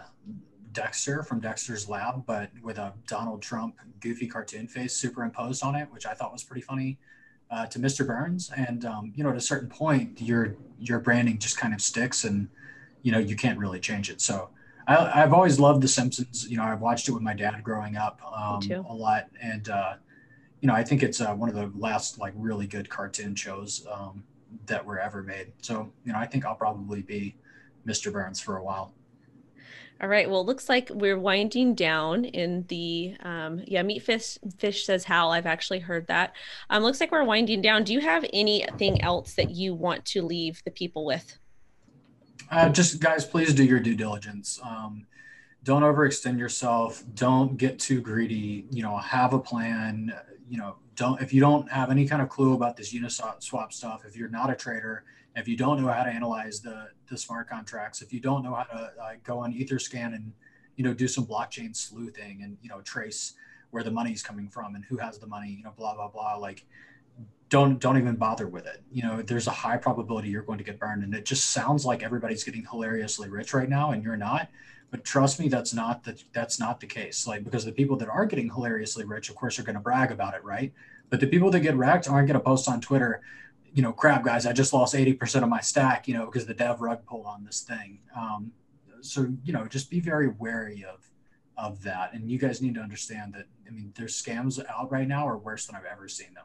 Dexter from Dexter's Lab, but with a Donald Trump goofy cartoon face superimposed on it, which I thought was pretty funny. Uh, to Mr. Burns, and um, you know, at a certain point, your your branding just kind of sticks, and you know, you can't really change it. So, I, have always loved The Simpsons. You know, I've watched it with my dad growing up um, a lot, and uh, you know, I think it's uh, one of the last like really good cartoon shows um, that were ever made. So, you know, I think I'll probably be Mr. Burns for a while. All right. Well, it looks like we're winding down in the um, yeah. Meat fish fish says Hal. I've actually heard that. Um, looks like we're winding down. Do you have anything else that you want to leave the people with? Uh, just guys, please do your due diligence. Um, don't overextend yourself. Don't get too greedy. You know, have a plan. You know, don't if you don't have any kind of clue about this Uniswap stuff. If you're not a trader, if you don't know how to analyze the, the smart contracts, if you don't know how to go on Etherscan and you know do some blockchain sleuthing and you know trace where the money's coming from and who has the money, you know, blah blah blah. Like, don't don't even bother with it. You know, there's a high probability you're going to get burned, and it just sounds like everybody's getting hilariously rich right now, and you're not. But trust me, that's not the that's not the case. Like because the people that are getting hilariously rich, of course, are going to brag about it, right? But the people that get wrecked aren't going to post on Twitter you know, crap, guys, I just lost 80% of my stack, you know, because the dev rug pulled on this thing. Um, so, you know, just be very wary of, of that. And you guys need to understand that, I mean, there's scams out right now are worse than I've ever seen them.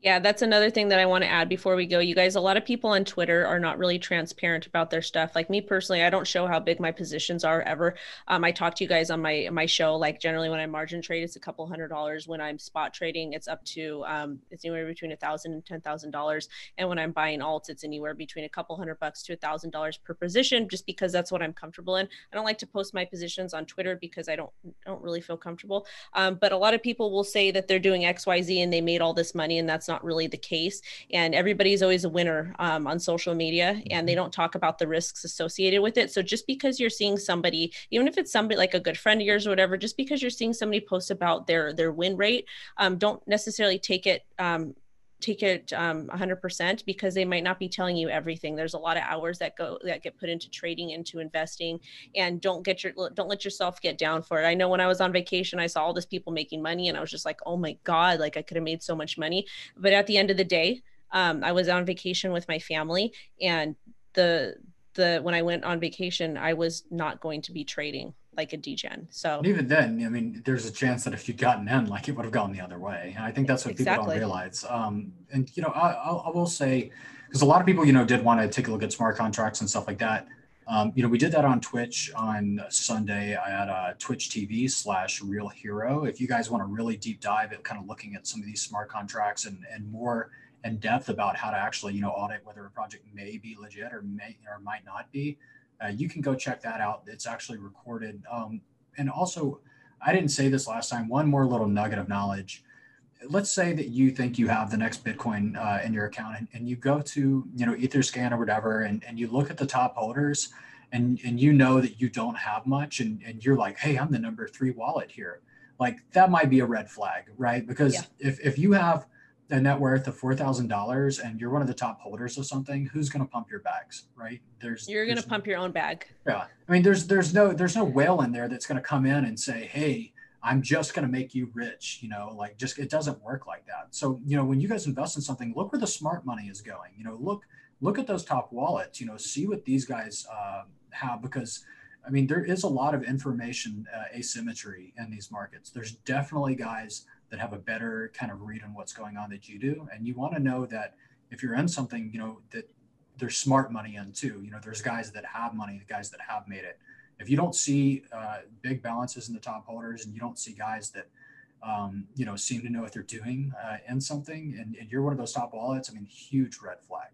Yeah, that's another thing that I want to add before we go. You guys, a lot of people on Twitter are not really transparent about their stuff. Like me personally, I don't show how big my positions are ever. Um, I talk to you guys on my my show. Like generally, when I margin trade, it's a couple hundred dollars. When I'm spot trading, it's up to um, it's anywhere between a thousand and ten thousand dollars. And when I'm buying alts, it's anywhere between a couple hundred bucks to a thousand dollars per position, just because that's what I'm comfortable in. I don't like to post my positions on Twitter because I don't don't really feel comfortable. Um, but a lot of people will say that they're doing X Y Z and they made all this money, and that's not really the case. And everybody's always a winner um, on social media, and they mm-hmm. don't talk about the risks associated with it. So just because you're seeing somebody, even if it's somebody like a good friend of yours or whatever, just because you're seeing somebody post about their their win rate, um, don't necessarily take it um, take it um, 100% because they might not be telling you everything. There's a lot of hours that go that get put into trading into investing and don't get your don't let yourself get down for it. I know when i was on vacation i saw all these people making money and i was just like oh my god like i could have made so much money. But at the end of the day um, i was on vacation with my family and the the when i went on vacation i was not going to be trading like a degen. So even then, I mean, there's a chance that if you'd gotten in, like it would have gone the other way. And I think that's what exactly. people don't realize. Um, and you know, I, I will say, because a lot of people, you know, did want to take a look at smart contracts and stuff like that. Um, you know, we did that on Twitch on Sunday at uh, Twitch TV slash Real Hero. If you guys want to really deep dive at kind of looking at some of these smart contracts and and more in depth about how to actually, you know, audit whether a project may be legit or may or might not be, uh, you can go check that out. It's actually recorded. Um, and also, I didn't say this last time. One more little nugget of knowledge. Let's say that you think you have the next Bitcoin uh, in your account and, and you go to, you know, Etherscan or whatever, and, and you look at the top holders and, and you know that you don't have much and, and you're like, hey, I'm the number three wallet here. Like that might be a red flag, right? Because yeah. if, if you have – a net worth of four thousand dollars and you're one of the top holders of something, who's going to pump your bags, right? There's you're going to pump your own bag. Yeah, I mean, there's there's no there's no whale in there that's going to come in and say, hey, I'm just going to make you rich. You know, like just it doesn't work like that. So you know, when you guys invest in something, look where the smart money is going. You know, look look at those top wallets. You know, see what these guys uh, have because. I mean, there is a lot of information uh, asymmetry in these markets. There's definitely guys that have a better kind of read on what's going on that you do. And you want to know that if you're in something, you know, that there's smart money in too. You know, there's guys that have money, the guys that have made it. If you don't see uh, big balances in the top holders and you don't see guys that, um, you know, seem to know what they're doing uh, in something and, and you're one of those top wallets, I mean, huge red flag.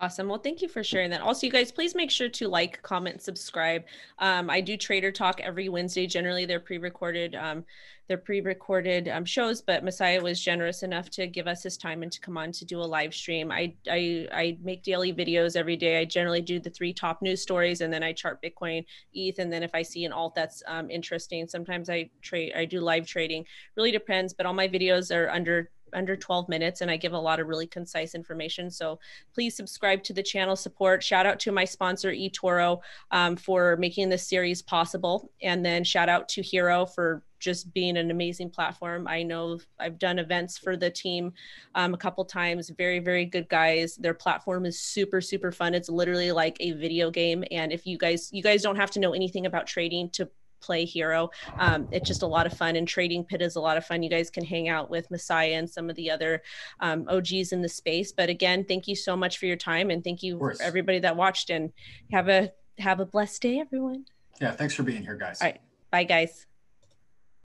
Awesome. Well, thank you for sharing that. Also, you guys, please make sure to like, comment, subscribe. Um, I do Trader Talk every Wednesday. Generally, they're pre-recorded. Um, they're pre-recorded um, shows, but Messiah was generous enough to give us his time and to come on to do a live stream. I, I I make daily videos every day. I generally do the three top news stories, and then I chart Bitcoin, ETH, and then if I see an alt that's um, interesting, sometimes I trade. I do live trading. Really depends, but all my videos are under under 12 minutes and I give a lot of really concise information. So please subscribe to the channel support. Shout out to my sponsor eToro um, for making this series possible. And then shout out to Hero for just being an amazing platform. I know I've done events for the team um, a couple times. Very, very good guys. Their platform is super, super fun. It's literally like a video game. And if you guys, you guys don't have to know anything about trading to play hero. Um, it's just a lot of fun, and Trading Pit is a lot of fun. You guys can hang out with Messiah and some of the other um, OGs in the space. But again, thank you so much for your time, and thank you for everybody that watched. And have a have a blessed day, everyone. Yeah, thanks for being here, guys. All right, bye, guys.